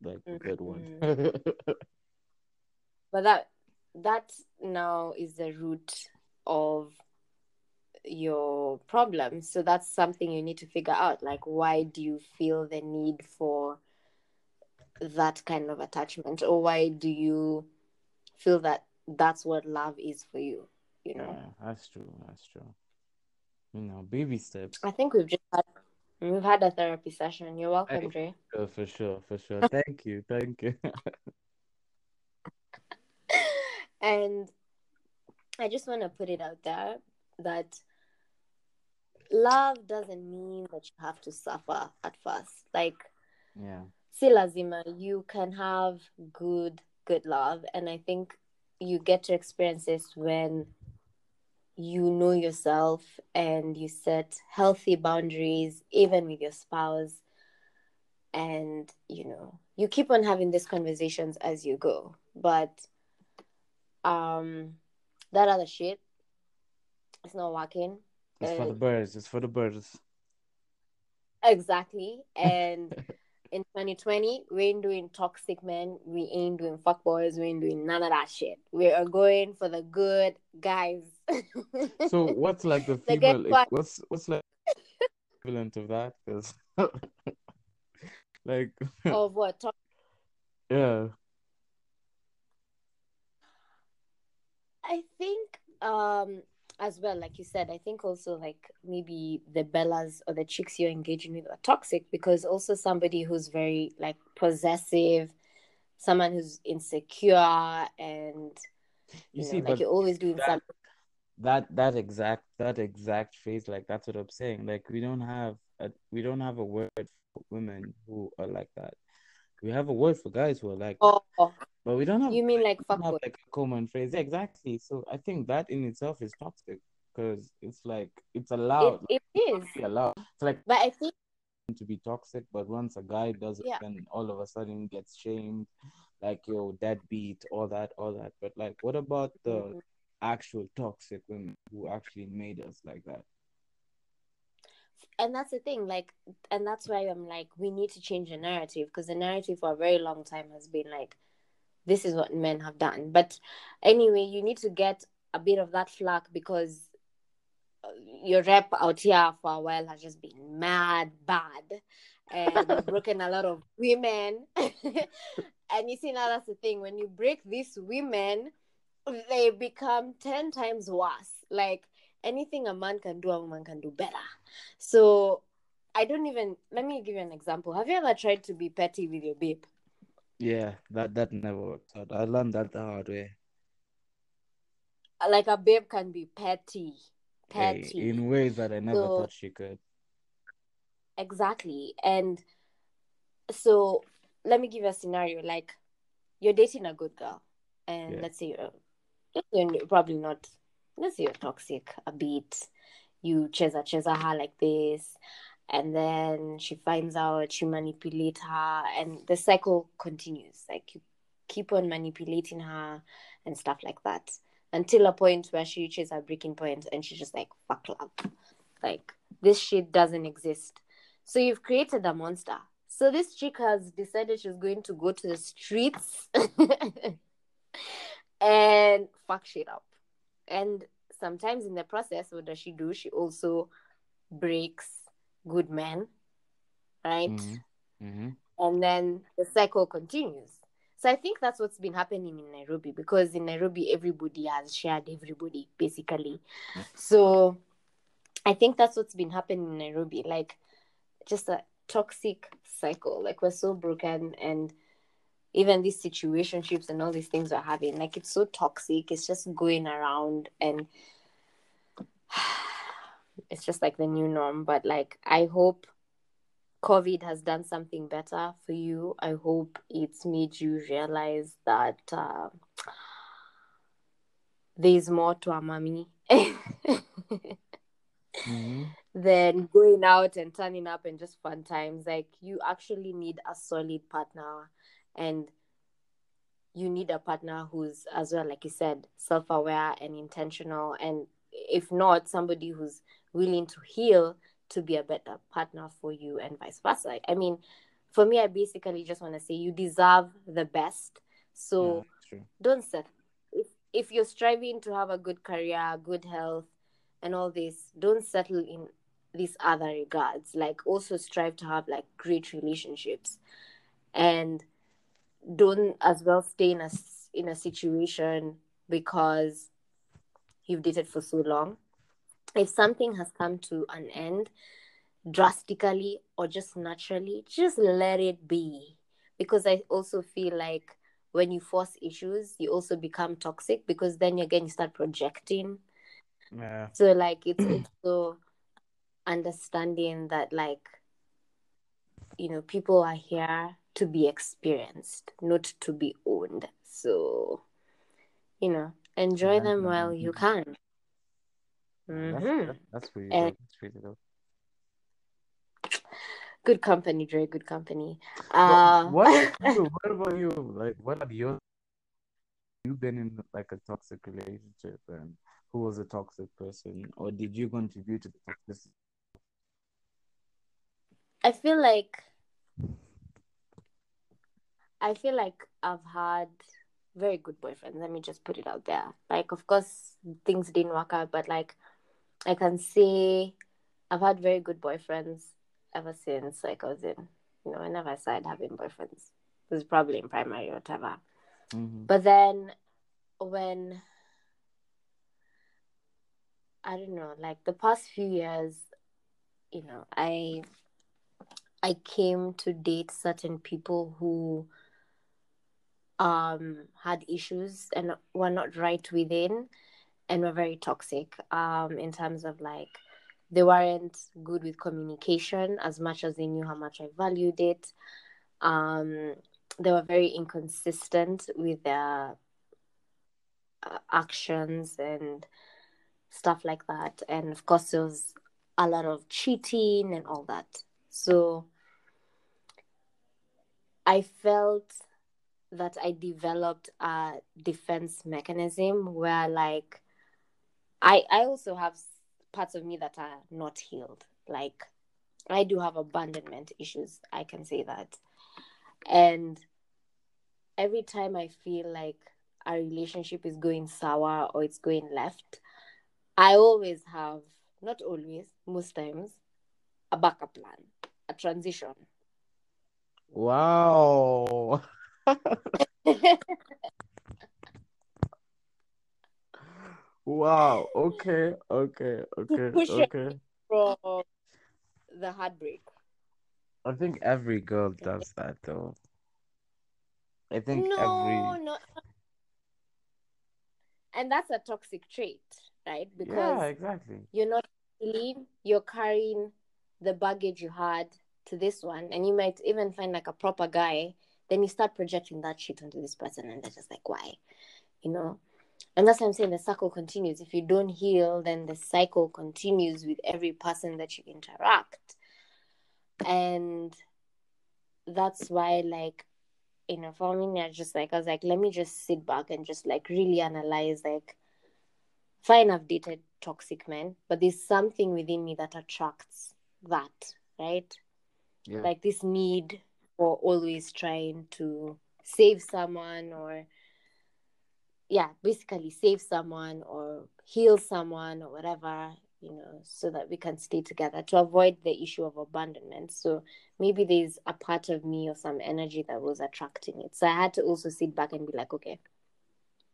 like a good one. *laughs* but that that now is the root of your problem so that's something you need to figure out like why do you feel the need for that kind of attachment or why do you feel that that's what love is for you you know yeah, that's true. That's true. You know, baby steps. i think we've just had we've had a therapy session you're welcome Hey. Dre. Oh, for sure, for sure. *laughs* Thank you, thank you. *laughs* and I just want to put it out there that love doesn't mean that you have to suffer at first. Like, yeah. Si lazima, you can have good, good love. And I think you get to experience this when you know yourself and you set healthy boundaries, even with your spouse. And, you know, you keep on having these conversations as you go. But um that other shit it's not working It's for the Uh, birds. It's for the birds. exactly. And *laughs* in 2020, we ain't doing toxic men. We ain't doing fuckboys. We ain't doing none of that shit. We are going for the good guys. *laughs* So what's like the The good female? What's what's like equivalent of that? Because *laughs* like of what? *laughs* To- yeah, I think um as well, like you said, I think also like maybe the Bellas or the chicks you're engaging with are toxic because also somebody who's very like possessive, someone who's insecure and you you know, see, like you're always doing that something. that that exact that exact phase, like that's what I'm saying. Like we don't have a we don't have a word for women who are like that. We have a word for guys who are like Oh, but we don't have you mean like we don't have fuckboy? like a common phrase. Yeah, exactly. So I think that in itself is toxic because it's like it's It allowed, it is. allowed. It's like But I think to be toxic, but once a guy does it, yeah. then all of a sudden gets shamed, like yo, deadbeat, all that, all that. But like, what about the Mhm. actual toxic women who actually made us like that? and that's the thing like and that's why i'm like we need to change the narrative because the narrative for a very long time has been like this is what men have done. But anyway you need to get a bit of that flack because uh, your rep out here for a while has just been mad bad and *laughs* broken a lot of women. *laughs* And you see now that's the thing. When you break these women they become 10 times worse. Like anything a man can do a woman can do better. So i don't even let me give you an example. Have you ever tried to be petty with your babe Yeah, that that never worked out. I learned that the hard way. like a babe can be petty Hey, petty in ways that I never so thought she could. exactly and so let me give you a scenario like you're dating a good girl and Yeah. let's say you're, you're probably not let's say you're toxic a bit you cheza cheza her like this and then she finds out she manipulates her and the cycle continues. Like you keep on manipulating her and stuff like that until a point where she reaches her breaking point and she's just like fuck love. Like this shit doesn't exist. So you've created a monster. So this chick has decided she's going to go to the streets *laughs* and fuck shit up. And sometimes in the process what does she do? She also breaks good men right? Hmm hmm and then the cycle continues. So i think that's what's been happening in nairobi because in nairobi everybody has shared everybody basically. So i think that's what's been happening in nairobi like just a toxic cycle. Like we're so broken and even these situationships and all these things we're having like it's so toxic. It's just going around and *sighs* it's just like the new norm but like i hope covid has done something better for you. I hope it's made you realize that uh, there's more to a mommy hmm than going out and turning up and just fun times. Like you actually need a solid partner and you need a partner who's as well like you said self-aware and intentional. And if not somebody who's willing to heal to be a better partner for you and vice versa. I mean for me i basically just want to say you deserve the best. So Yeah, don't settle if, if you're striving to have a good career good health and all this don't settle in these other regards. Like also strive to have like great relationships. And don't as well stay in a in a situation because you've dated for so long if something has come to an end drastically or just naturally just let it be. Because i also feel like when you force issues you also become toxic because then again you start projecting. Yeah. so like it's *clears throat* also understanding that like you know people are here to be experienced not to be owned. So you know enjoy Yeah, them while you mm-hmm. can That's hmm that, that's pretty And- dope. That's pretty dope. good company dre good company uh what about *laughs* you? What about you? Like, what are your you been in like a toxic relationship, and who was a toxic person, or did you contribute to the toxicity? I feel like I feel like I've had very good boyfriends. Let me just put it out there. Like, of course, things didn't work out, but like, I can say I've had very good boyfriends ever since like I was in, you know, whenever I started having boyfriends. It was probably in primary or whatever. Mhm. But then when I don't know, like the past few years, you know, I I came to date certain people who um had issues and were not right within and were very toxic um in terms of like they weren't good with communication as much as they knew how much I valued it. Um they were very inconsistent with their uh, actions and stuff like that. And of course, there was a lot of cheating and all that. So I felt that I developed a defense mechanism where, like, I I also have parts of me that are not healed. Like, I do have abandonment issues. I can say that, and every time I feel like a relationship is going sour or it's going left, I always have, not always, most times, a backup plan, a transition. Wow. *laughs* *laughs* Wow. *laughs* Okay. Okay. Okay. push. Okay. From the heartbreak. I think every girl does that though. I think No, every no. And that's a toxic trait, right? Because yeah, exactly. you're not healing, you're carrying the baggage you had to this one, and you might even find like a proper guy, then you start projecting that shit onto this person, and they're just like, why? You know? And that's what I'm saying the cycle continues. If you don't heal, then the cycle continues with every person that you interact. And that's why, like, you know, for me, I just like, I was like, let me just sit back and just like really analyze, like, fine, I've dated toxic men, but there's something within me that attracts that, right? Yeah. Like this need for always trying to save someone or, yeah, basically save someone or heal someone or whatever, you know, so that we can stay together to avoid the issue of abandonment. So maybe there's a part of me or some energy that was attracting it. So I had to also sit back and be like, okay,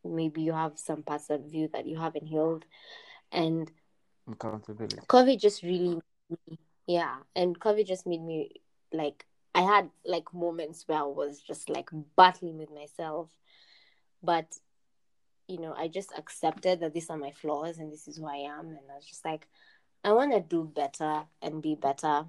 maybe you have some parts of you that you haven't healed. And Accountability. COVID just really, yeah, and COVID just made me like, I had like moments where I was just like battling with myself. But, you know, I just accepted that these are my flaws and this is who I am. And I was just like, I want to do better and be better.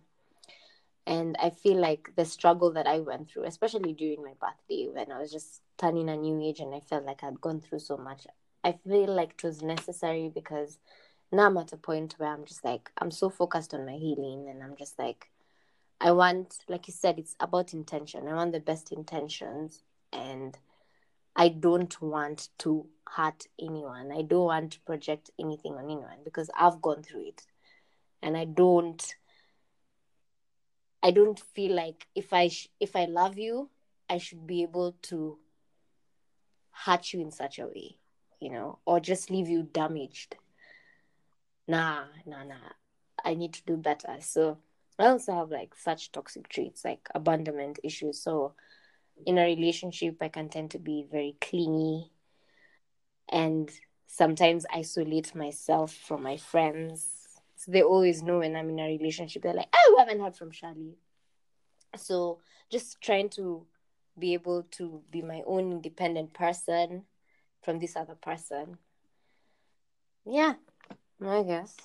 And I feel like the struggle that I went through, especially during my birthday when I was just turning a new age and I felt like I'd gone through so much, I feel like it was necessary because now I'm at a point where I'm just like, I'm so focused on my healing and I'm just like, I want, like you said, it's about intention. I want the best intentions and I don't want to hurt anyone. I don't want to project anything on anyone because I've gone through it. And I don't I don't feel like if I sh- if I love you, I should be able to hurt you in such a way, you know, or just leave you damaged. Nah, nah, nah. I need to do better. So I also have like such toxic traits, like abandonment issues. So in a relationship, I can tend to be very clingy and sometimes isolate myself from my friends. So they always know when I'm in a relationship, they're like, oh, we haven't heard from Charlie. So just trying to be able to be my own independent person from this other person. Yeah, I guess.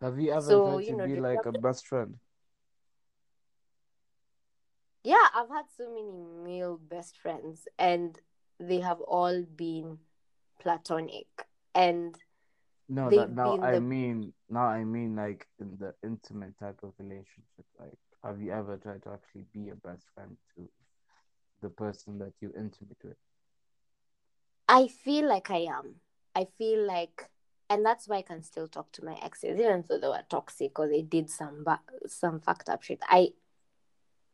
Have you ever So, tried you to know, be like a best friend? Yeah, I've had so many male best friends, and they have all been platonic. And No, that now I the- mean now I mean like in the intimate type of relationship. Like, have you ever tried to actually be a best friend to the person that you're intimate with? I feel like I am. I feel like, and that's why I can still talk to my exes, even though they were toxic or they did some ba- some fucked up shit. I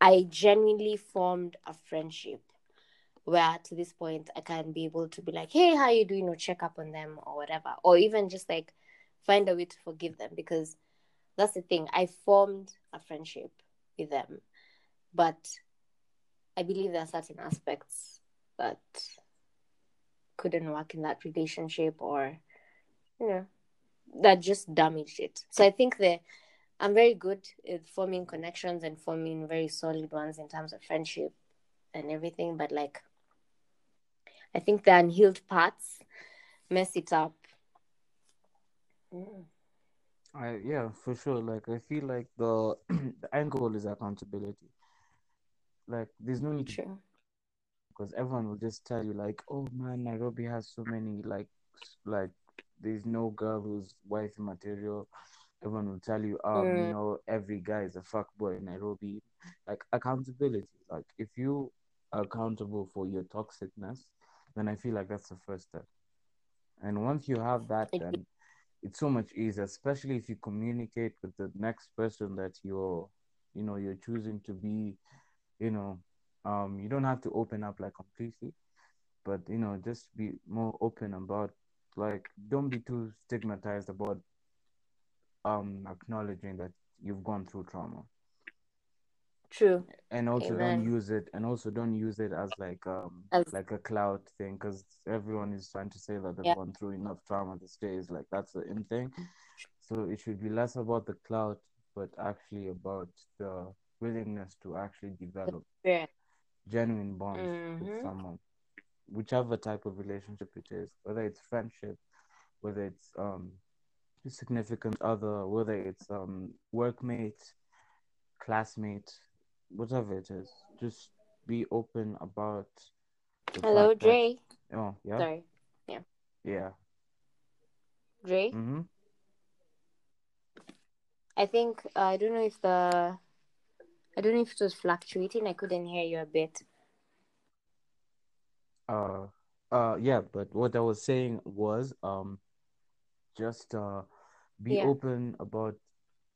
I genuinely formed a friendship where to this point I can be able to be like, hey, how you doing? Or check up on them or whatever. Or even just like find a way to forgive them because that's the thing. I formed a friendship with them. But I believe there are certain aspects that couldn't work in that relationship or you know that just damaged it. So I think that I'm very good at forming connections and forming very solid ones in terms of friendship and everything, but like I think the unhealed parts mess it up. Mm. I yeah, for sure. Like I feel like the *clears throat* the end goal is accountability. Like there's no need to True. because everyone will just tell you like, oh man, Nairobi has so many like like there's no girl who's wife material. Everyone will tell you, um, Mm. you know, every guy is a fuck boy in Nairobi. Like accountability. Like if you are accountable for your toxicness, then I feel like that's the first step. And once you have that, then it's so much easier, especially if you communicate with the next person that you're, you know, you're choosing to be, you know, um, you don't have to open up like completely, but you know, just be more open about like don't be too stigmatized about um acknowledging that you've gone through trauma True. and also Amen. don't use it and also don't use it as like um As- like a clout thing because everyone is trying to say that they've Yeah. gone through enough trauma these days like that's the in thing so it should be less about the clout but actually about the willingness to actually develop Yeah. genuine bonds with Mhm. someone whichever type of relationship it is whether it's friendship whether it's um significant other whether it's um workmate classmate whatever it is just be open about Hello, fact that- Dre. oh yeah Sorry. Yeah. Yeah Dre. mm-hmm. I think uh, I don't know if the I don't know if it was fluctuating. I couldn't hear you a bit. uh uh yeah but what i was saying was um just uh be Yeah. open about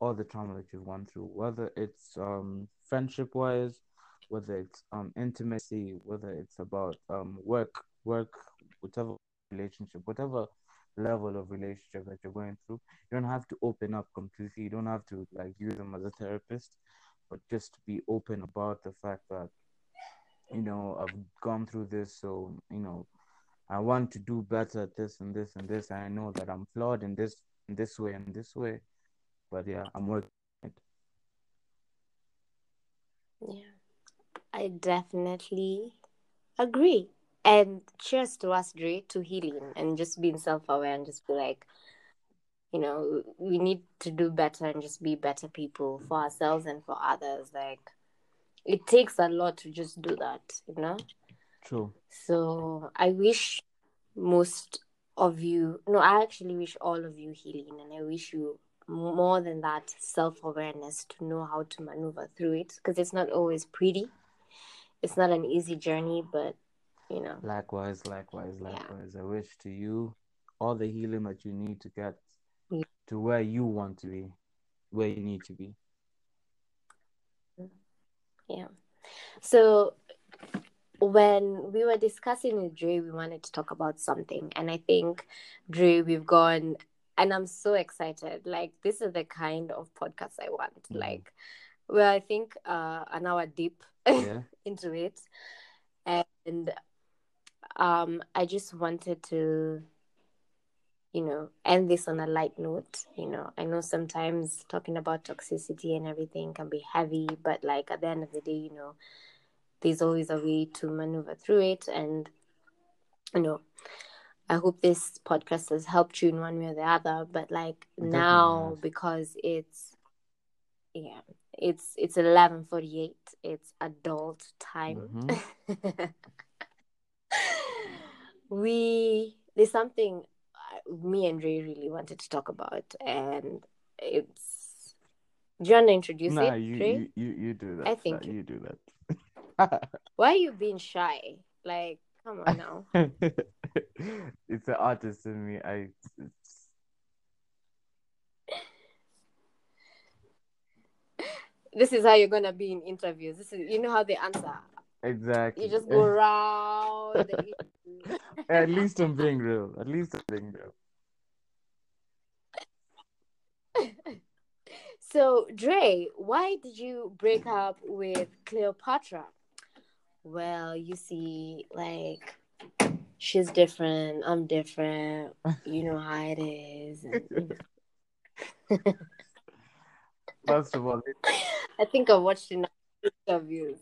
all the trauma that you've gone through whether it's um friendship wise whether it's um intimacy whether it's about um work work whatever relationship whatever level of relationship that you're going through you don't have to open up completely you don't have to like use them as a therapist but just be open about the fact that you know i've gone through this so you know i want to do better at this and this and this i know that i'm flawed in this in this way and this way but yeah i'm working it Yeah. I definitely agree. And cheers to us, Dre, to healing and just being self aware and just be like, you know, we need to do better and just be better people for ourselves and for others. Like, it takes a lot to just do that, you know? True So I wish most of you, no, I actually wish all of you healing, and I wish you more than that self awareness to know how to maneuver through it because it's not always pretty. It's not an easy journey, but you know, likewise likewise Yeah. likewise i wish to you all the healing that you need to get Yeah. to where you want to be where you need to be yeah. So when we were discussing with Dre, we wanted to talk about something, and I think Dre, we've gone, and I'm so excited. Like this is the kind of podcast I want. Mhm. Like, well, I think uh, an hour deep yeah *laughs* into it, and um, I just wanted to, you know, end this on a light note. You know, I know sometimes talking about toxicity and everything can be heavy, but like at the end of the day, you know, there's always a way to maneuver through it. And, you know, I hope this podcast has helped you in one way or the other. But like It now, because it's, yeah, it's it's eleven forty eight. It's adult time. Mhm. *laughs* we there's something me and Ray really wanted to talk about, and it's. Do you want to introduce nah it, you, Ray? you you you do that I think you- you do that *laughs* Why are you being shy? Like, come on now. *laughs* it's the artist in me. I it's, this is how you're gonna be in interviews. This is you know how they answer. Exactly. You just go around. the *laughs* At least I'm being real. At least I'm being real. so, Dre, why did you break up with Cleopatra? Well, you see, like she's different. I'm different. You know how it is. and, you know. *laughs* First of all, *laughs* I think I watched enough interviews.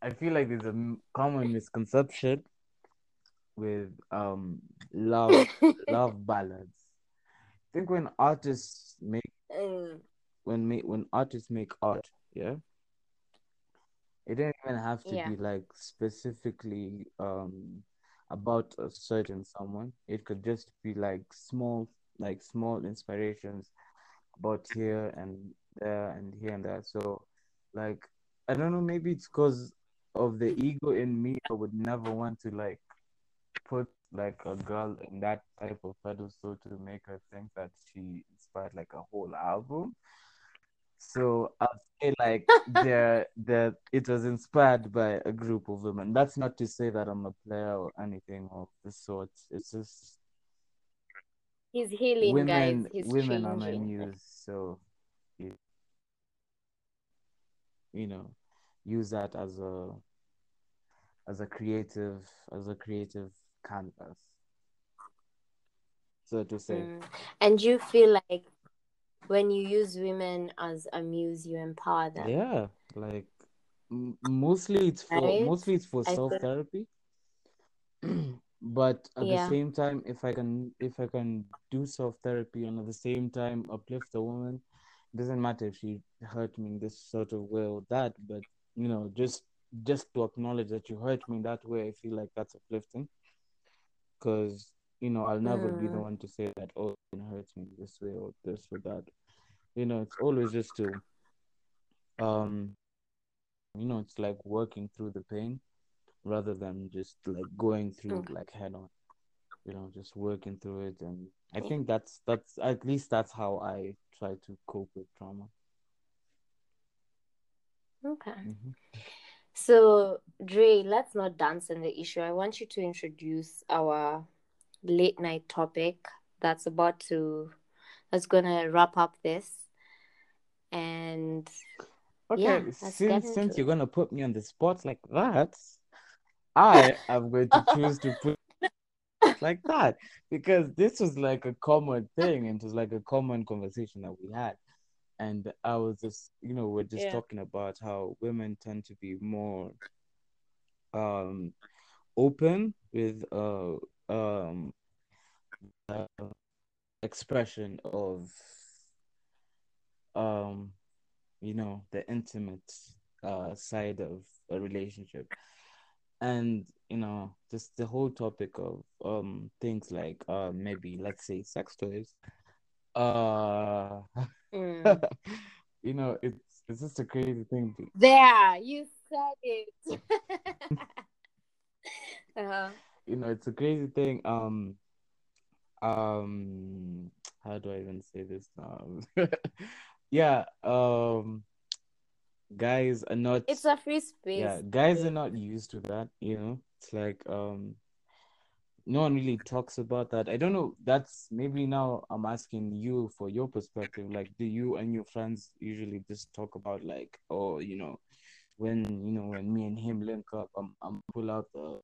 I feel like there's a common misconception with um love *laughs* love ballads. I think when artists make Mm, when make when artists make art, yeah, it didn't even have to Yeah. be like specifically um about a certain someone. It could just be like small like small inspirations about here and there and here and there. So like I don't know, maybe it's because of the ego in me. I would never want to like put like a girl in that type of pedestal to make her think that she inspired like a whole album. So I'd say like *laughs* the the it was inspired by a group of women. That's not to say that I'm a player or anything of the sort. It's just He's healing, women guys. He's women are my changing. muse, so you, you know, use that as a as a creative as a creative canvas. So to say. Mm. And you feel like when you use women as a muse, you empower them. Yeah, like m- mostly it's for Right? mostly it's for self think- therapy. *clears throat* But at Yeah. the same time, if I can if I can do self therapy and at the same time uplift the woman, it doesn't matter if she hurt me in this sort of way or that, but you know, just just to acknowledge that you hurt me in that way, I feel like that's uplifting. Because you know, I'll never be the Mm. one to say that oh, it hurts me this way or this or that. You know, it's always just to um you know it's like working through the pain rather than just like going through Okay. like head on you know just working through it and i think that's that's at least that's how i try to cope with trauma Okay. Mhm. So, Dre, let's not dance on the issue. I want you to introduce our late night topic that's about to, that's gonna wrap up this. And okay Yeah, since since you're gonna put me on the spot like that i am going to choose to put *laughs* like that because this was like a common thing and it was like a common conversation that we had and i was just you know we're just Yeah. talking about how women tend to be more um open with uh um uh, expression of um you know the intimate uh side of a relationship and you know just the whole topic of um things like uh maybe let's say sex toys uh *laughs* mm, *laughs* you know it's it's just a crazy thing to, there, you said it. *laughs* uh-huh. You know it's a crazy thing um um how do I even say this now? *laughs* Yeah um guys are not It's a free space. yeah guys are not used to that you know? It's like um no one really talks about that. I don't know that's maybe now i'm asking you for your perspective like do you and your friends usually just talk about like oh you know when you know when me and him link up i'm, I'm pull out the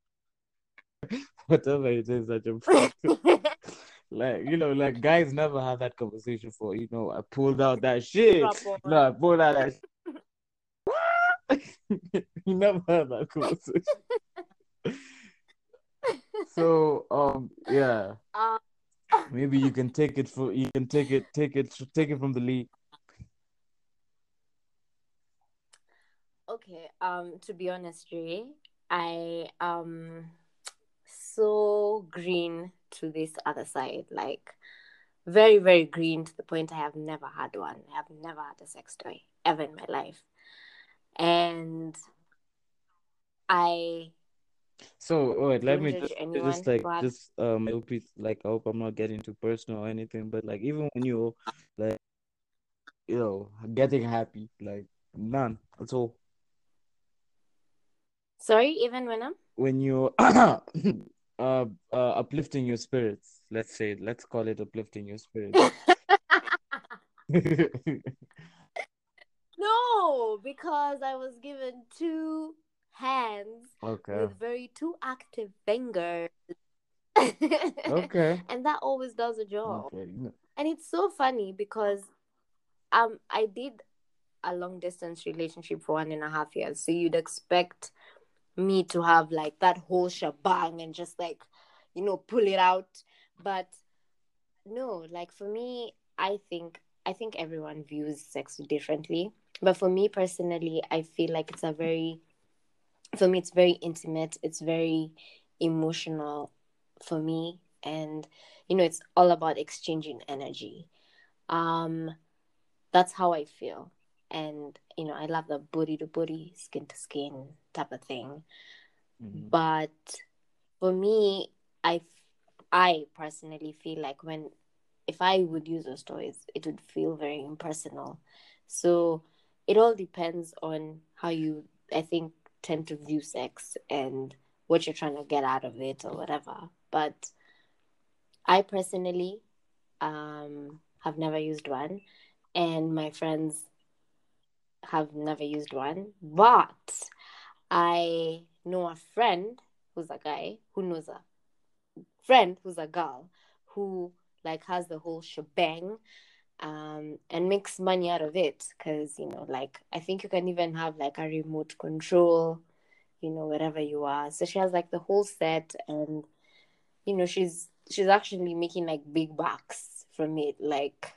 whatever it is that you're like you know like guys never have that conversation for you know i pulled out that shit. No i pulled out that *laughs* you never had that *laughs* conversation. So um yeah. Uh, maybe you can take it for you can take it take it take it from the lead. Okay. Um, to be honest, Ray, I am so green to this other side. Like very, very green to the point I have never had one. I have never had a sex toy ever in my life. And I so wait let me just anyone just like has- just um I hope it's like I hope I'm not getting too personal or anything but like even when you're like you know getting happy like None at all. Sorry, even when I'm When you're *clears throat* *coughs* uh, uh uplifting your spirits, let's say, let's call it uplifting your spirits. *laughs* *laughs* no, because I was given two hands okay. with very two active fingers. *laughs* Okay. and that always does a job. Okay. And it's so funny because um I did a long distance relationship for one and a half years. So you'd expect me to have like that whole shebang and just like, you know, pull it out. But no, like for me, I think I think everyone views sex differently. But for me personally, I feel like it's a very for me it's very intimate, it's very emotional for me and you know it's all about exchanging energy. Um that's how I feel. And you know, I love the booty to booty, skin to skin type of thing. Mhm. But for me, I I personally feel like when if I would use those toys, it would feel very impersonal. So it all depends on how you I think tend to view sex and what you're trying to get out of it or whatever. But I personally um have never used one and my friends have never used one. But I know a friend who's a guy who knows a friend who's a girl who like has the whole shebang um and makes money out of it because you know like i think you can even have like a remote control you know wherever you are so she has like the whole set and you know she's she's actually making like big bucks from it like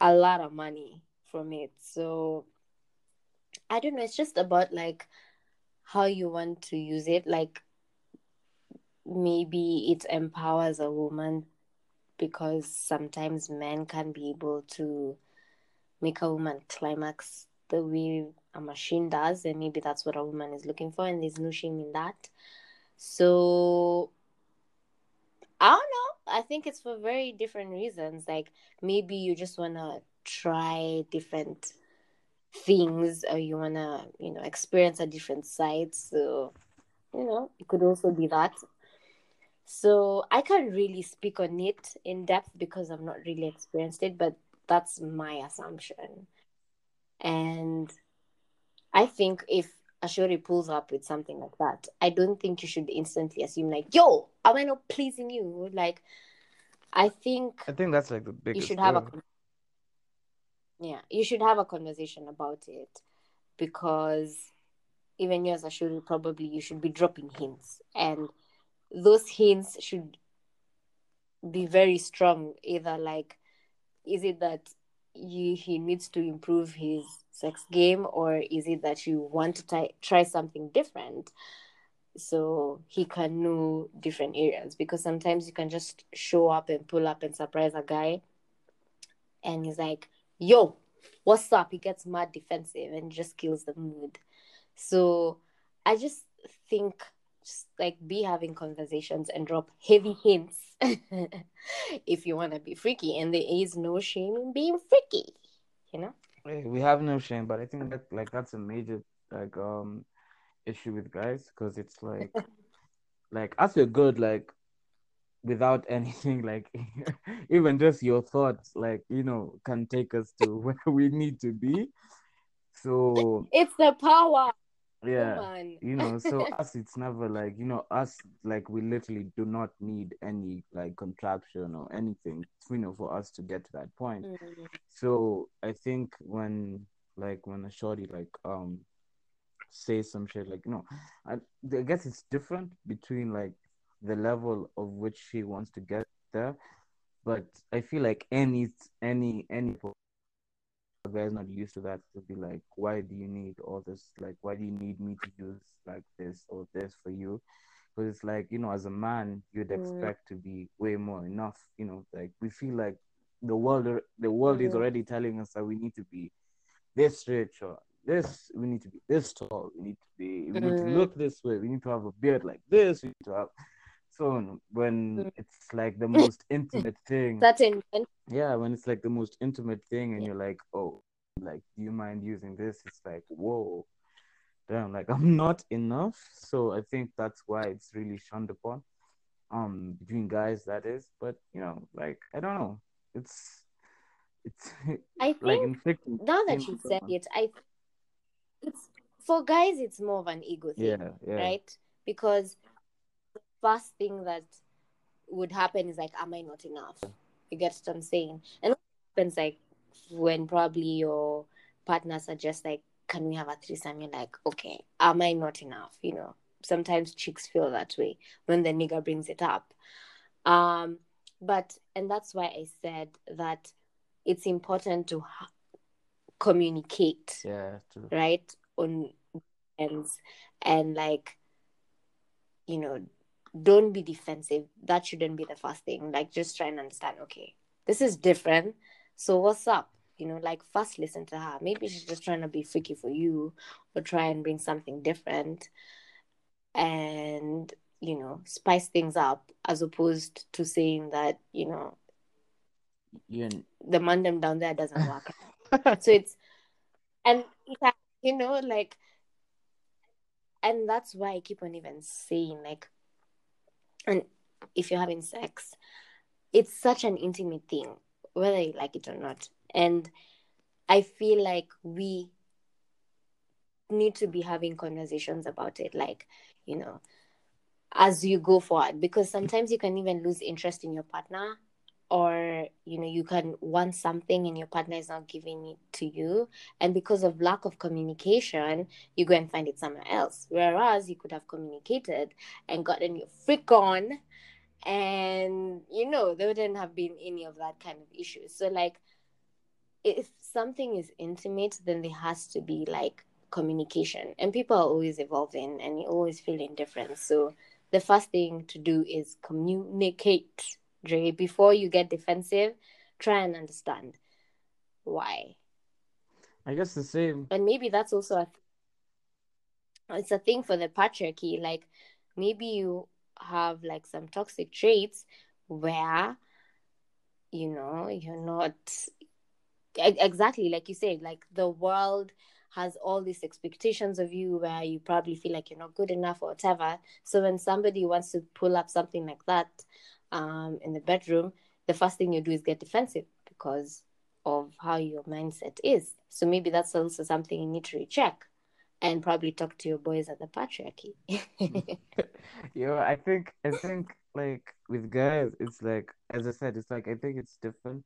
a lot of money from it so i don't know it's just about like how you want to use it. Like maybe it empowers a woman because sometimes men can be able to make a woman climax the way a machine does and maybe that's what a woman is looking for and there's no shame in that. So i don't know. I think it's for very different reasons. Like maybe you just want to try different things or you want to you know experience a different side so you know it could also be that so I can't really speak on it in depth because I've not really experienced it, but that's my assumption. And I think if Ashori pulls up with something like that, I don't think you should instantly assume like, "Yo, am I not pleasing you?" Like, I think I think that's like the you should have a yeah. you should have a conversation about it because even you as Ashori, probably you should be dropping hints and those hints should be very strong either like is it that you he needs to improve his sex game or is it that you want to try, try something different so he can know different areas because sometimes you can just show up and pull up and surprise a guy and he's like yo what's up? He gets mad defensive and just kills the mood. So i just think just like be having conversations and drop heavy hints *laughs* if you want to be freaky. And there is no shame in being freaky you know? We have no shame, but I think that like that's a major like um issue with guys because it's like *laughs* like as we're good like without *laughs* anything like even just your thoughts like you know can take us to *laughs* where we need to be. So it's the power yeah, you know, so *laughs* us it's never like you know us like we literally do not need any like contraption or anything you know for us to get to that point. Mm. So I think when like when a shorty like um say some shit like you know I, I guess it's different between like the level of which she wants to get there, but I feel like any any any guy's not used to that to be like, why do you need all this? Like, why do you need me to use like this or this for you? Because it's like you know, as a man, you'd Mm. expect to be way more enough. You know, like we feel like the world the world is already telling us that we need to be this rich or this we need to be this tall we need to be we need to Mm. look this way we need to have a beard like this we need to have so when Mm. it's like the *laughs* most intimate thing certain yeah when it's like the most intimate thing and Yeah. you're like oh like, do you mind using this? It's like, whoa, damn, like *laughs* I'm not enough. So I think that's why it's really shunned upon, um, between guys that is. But you know, like I don't know, it's it's *laughs* I think like inflicting. now that you said it, I it's for guys it's more of an ego thing, Yeah, yeah, right? Because first thing that would happen is like, am I not enough? You get what I'm saying? And what happens like when probably your partners are just like, can we have a threesome? You're like, okay, am I not enough? You know, sometimes chicks feel that way when the nigga brings it up. Um, but and that's why I said that it's important to ha- communicate yeah, true. right on ends and like you know don't be defensive. That shouldn't be the first thing. Like just try and understand okay this is different. So what's up? You know like first listen to her. Maybe she's just trying to be freaky for you or try and bring something different and you know spice things up as opposed to saying that you know the mandem down there doesn't *laughs* work. So it's and you know like and that's why i keep on even saying like and if you're having sex it's such an intimate thing whether you like it or not. And i feel like we need to be having conversations about it like you know as you go forward because sometimes you can even lose interest in your partner or you know you can want something and your partner is not giving it to you and because of lack of communication you go and find it somewhere else. Whereas you could have communicated and gotten your freak on and you know there wouldn't have been any of that kind of issue so like if something is intimate then there has to be like communication. And people are always evolving and you always feeling different. So the first thing to do is communicate Dre. before you get defensive try and understand why I guess the same. and maybe that's also a it's a thing for the patriarchy like maybe you have like some toxic traits where you know you're not exactly like you said like the world has all these expectations of you where you probably feel like you're not good enough or whatever so when somebody wants to pull up something like that um in the bedroom the first thing you do is get defensive because of how your mindset is so maybe that's also something you need to recheck and probably talk to your boys at the patriarchy *laughs* Yo, I think I think like with guys, it's like as I said, it's like I think it's different.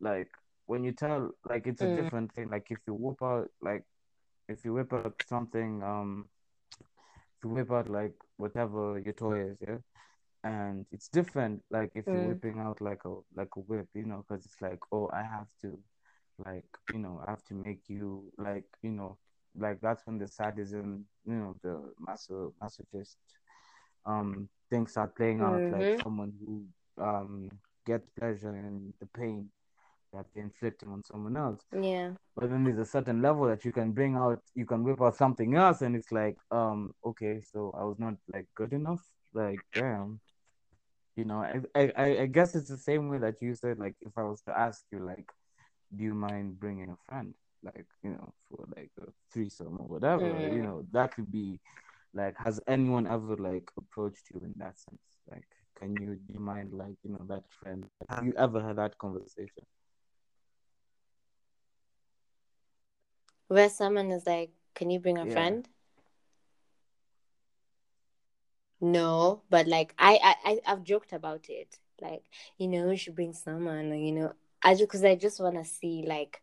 Like when you tell, like it's a Mm. different thing. Like if you whip out, like if you whip out something, um, if you whip out like whatever your toy is, yeah, and it's different. Like if you're Mm. whipping out like a like a whip, you know, because it's like, oh, I have to, like, you know, I have to make you like, you know, like that's when the sadism, you know, the maso masochist um things are playing out like Mhm. someone who um gets pleasure in the pain that they're inflicting on someone else. yeah But then there's a certain level that you can bring out, you can whip out something else, and it's like, um, okay, so I was not like good enough. Like, damn, you know, I, I, I- guess it's the same way that you said, like, if I was to ask you, like, do you mind bringing a friend, like, you know, for like a threesome or whatever, you Mm. know, that could be like, has anyone ever like approached you in that sense? Like, can you do you mind like, you know, that friend? Have you ever had that conversation? where someone is like can you bring a Yeah. friend no but like I, I i've joked about it. Like you know we should bring someone you know. I just because i just want to see like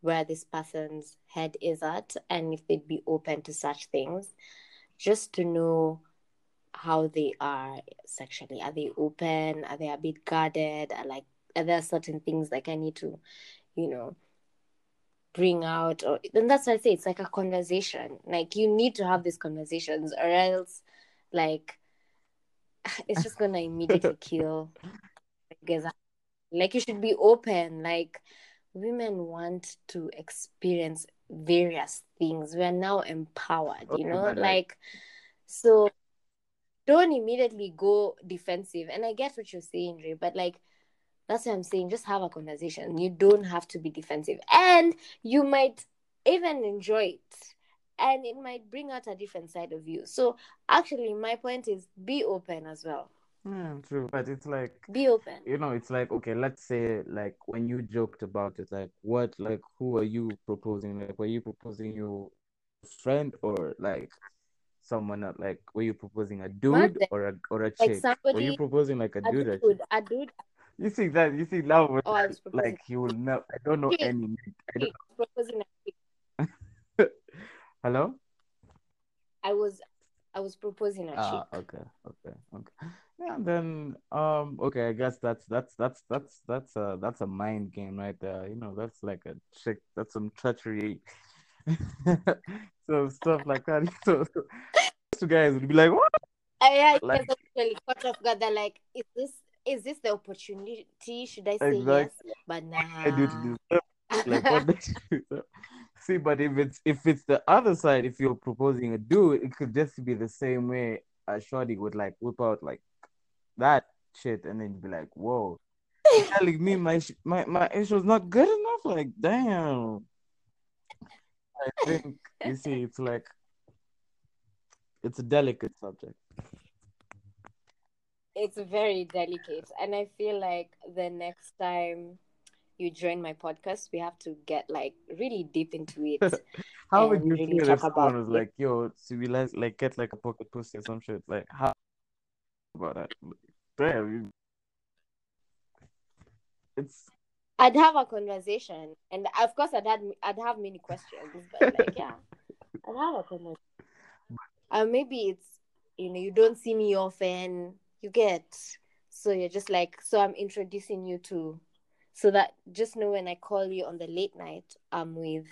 where this person's head is at and if they'd be open to such things just to know how they are sexually. Are they open? Are they a bit guarded? Are like are there certain things like i need to you know bring out? Or then that's why i say it's like a conversation. Like you need to have these conversations or else like *sighs* it's just gonna immediately *laughs* kill because like you should be open like women want to experience various things we're now empowered you know like- like so don't immediately go defensive and i get what you're saying Ray, but like That's what I'm saying. Just have a conversation. You don't have to be defensive. And you might even enjoy it. And it might bring out a different side of you. So actually my point is be open as well. Yeah, true. But it's like Be open. you know, it's like okay, let's say like when you joked about it, like what like who are you proposing? Like were you proposing your friend or like someone else? Like were you proposing a dude or a or a Like chick? Were you somebody proposing like a a dude chick? dude, a dude You see that you see oh, was oh was like he will know I don't know any I chick, proposing a don't Hello? I was I was proposing a Ah, chick. okay, okay, okay. Yeah, and then um, okay, I guess that's that's that's that's that's a that's a mind game right there. You know, that's like a trick. That's some treachery. *laughs* So stuff like that. *laughs* So, so two guys would be like, what? Uh, yeah, Like actually caught off guard. They're like, is this is this the opportunity? Should I say yes? exactly But I do to nah. deserve like what *laughs* you? See, but if it's if it's the other side, if you're proposing a dude, it could just be the same way a shorty would like whip out like that shit, and then be like, whoa. *laughs* You're telling me my sh- my my English was not good enough? Like, damn. I think you see, it's like it's a delicate subject. it's very delicate, and I feel like the next time you join my podcast, we have to get like really deep into it *laughs* How would you really feel if someone was it. like, "Yo, civilize, like, get like a pocket pussy or some shit"? Like, how about that? Damn, it's I'd have a conversation, and of course, I'd had I'd have many questions, but like, yeah, *laughs* I'd have a conversation. Uh, maybe it's you know you don't see me often, you get, so you're just like, so I'm introducing you to, so that just know when I call you on the late night, I'm with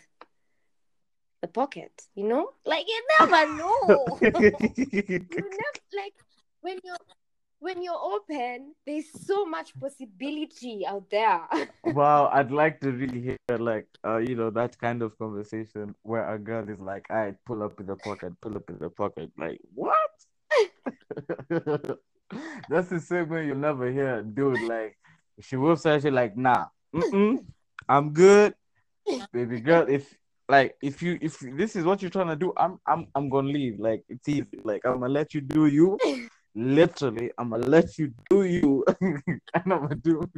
the pocket, you know, like you never know. *laughs* you never like when you're when you're open, there's so much possibility out there. *laughs* wow. I'd like to really hear like, uh, you know, that kind of conversation where a girl is like, "I pull up in the pocket, pull up in the pocket." Like, what? *laughs* That's the same way you'll never hear a dude like she will say she like, "Nah, I'm good." baby girl if like if you if this is what you're trying to do i'm i'm i'm gonna leave. Like it's easy. Like i'm gonna let you do you. Literally i'm gonna let you do you. *laughs* And i'm gonna do.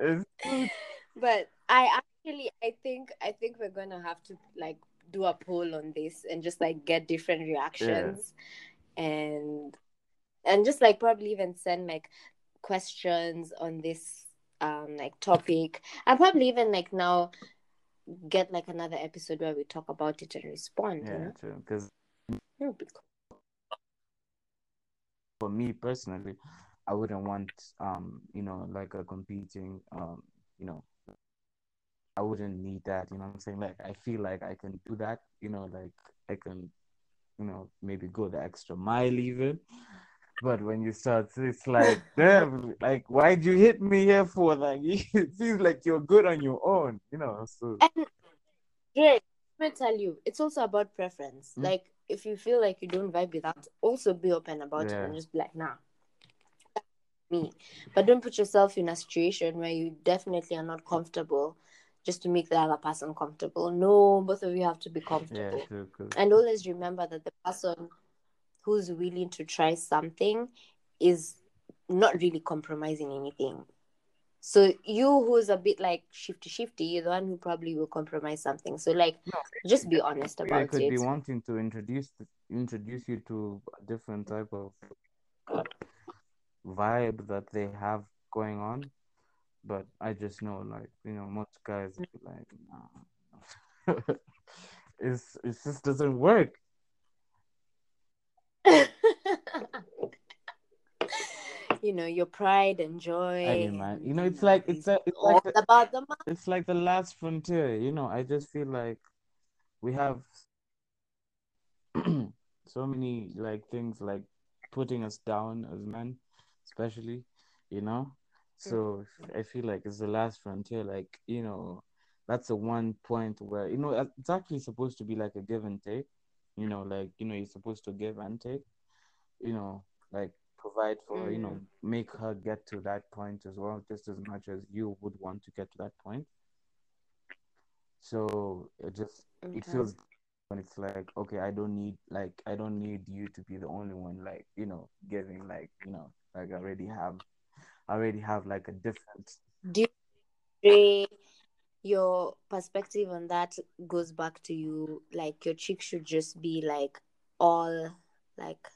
It's- but I actually I think I think we're gonna have to like do a poll on this and just like get different reactions. And and just like probably even send like questions on this um like topic. And probably even like now get like another episode where we talk about it and respond you yeah know? true because It'll be cool. for me personally i wouldn't want um you know like a competing um you know i wouldn't need that you know what i'm saying? Like i feel like i can do that you know like i can you know maybe go the extra mile even but when you start it's like damn like why'd you hit me here for *laughs* like it seems like you're good on your own you know so and yeah let me tell you it's also about preference Mm. like if you feel like you don't vibe with that also be open about it and just be like nah me but don't put yourself in a situation where you definitely are not comfortable just to make the other person comfortable no both of you have to be comfortable. yeah true, cool. and always remember that the person who's willing to try something is not really compromising anything so you who's a bit like shifty shifty you're the one who probably will compromise something so like No, just be honest about it. I could it could be wanting to introduce introduce you to a different type of vibe that they have going on, but I just know, like you know, most guys be like, nah. *laughs* it's it just doesn't work. *laughs* you know your pride and joy I mean, man, you know, it's like it's a, it's like the, about the it's like the last frontier. You know, I just feel like we have *clears throat* so many like things like putting us down as men, especially, you know. So mm-hmm. I feel like it's the last frontier. Like you know, that's the one point where you know it's actually supposed to be like a give and take. You know, like you know, you're supposed to give and take. You know, like provide for her, you know, mm. make her get to that point as well, just as much as you would want to get to that point. So it just Okay. it feels when it's like, okay, I don't need like I don't need you to be the only one, like, you know, giving like, you know, like I already have I already have like a different Do you Dre, your perspective on that goes back to you like your chick should just be like all like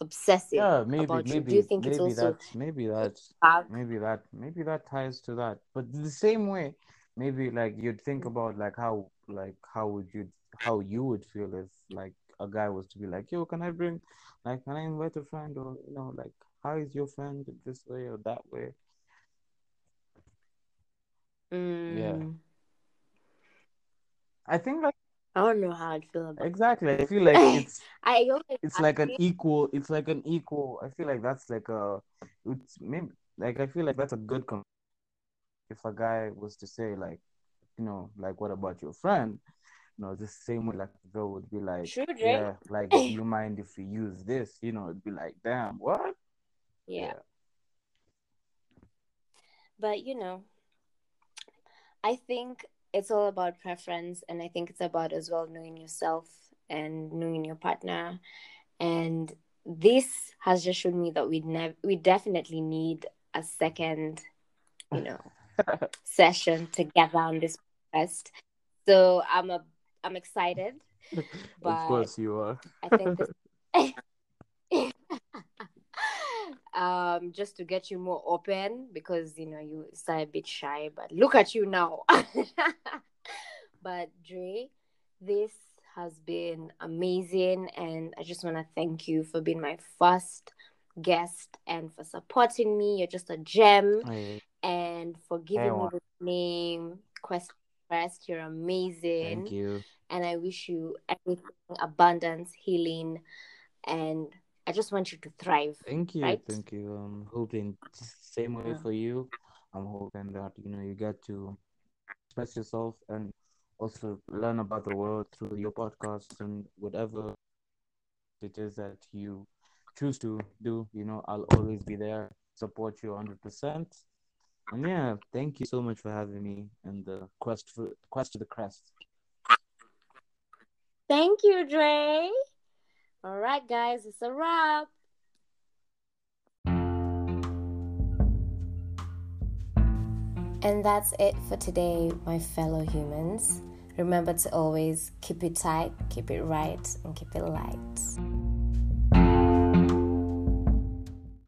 obsessive yeah, maybe maybe Do you think it's maybe also that's maybe that's back? maybe that maybe that ties to that. But the same way maybe like you'd think Mm. about like how like how would you how you would feel if like a guy was to be like yo can i bring like can i invite a friend? Or you know like how is your friend this way or that way? Yeah. Mm, i think like I don't know how I'd feel about exactly. I feel like *laughs* it's I it's I like an equal it's like an equal i feel like that's like a it's maybe like i feel like that's a good com- if a guy was to say like you know like what about your friend? You know the same way like the girl would be like True, Dre. yeah like do *laughs* you mind if we use this? You know it'd be like damn what? Yeah. But you know, I think it's all about preference, and I think it's about as well knowing yourself and knowing your partner. And this has just shown me that we never, we definitely need a second, you know, *laughs* session together on this podcast. So I'm a, I'm excited. of course you are I think this. *laughs* *laughs* um, just to get you more open because you know you start a bit shy, but look at you now. *laughs* but Dre, this has been amazing, and I just want to thank you for being my first guest and for supporting me. You're just a gem, Hey, and for giving me the name Quest. Quest. You're amazing thank you and I wish you everything abundance, healing, and I just want you to thrive. thank you Right? thank you i'm hoping same way Yeah. for you i'm hoping that you know you get to express yourself and also learn about the world through your podcast and whatever it is that you choose to do. You know, I'll always be there, support you 100%. And yeah, thank you so much for having me in the quest for quest to the crest. Thank you, Dre. All right, guys, it's a wrap. And that's it for today, my fellow humans. Remember to always keep it tight, keep it right, and keep it light.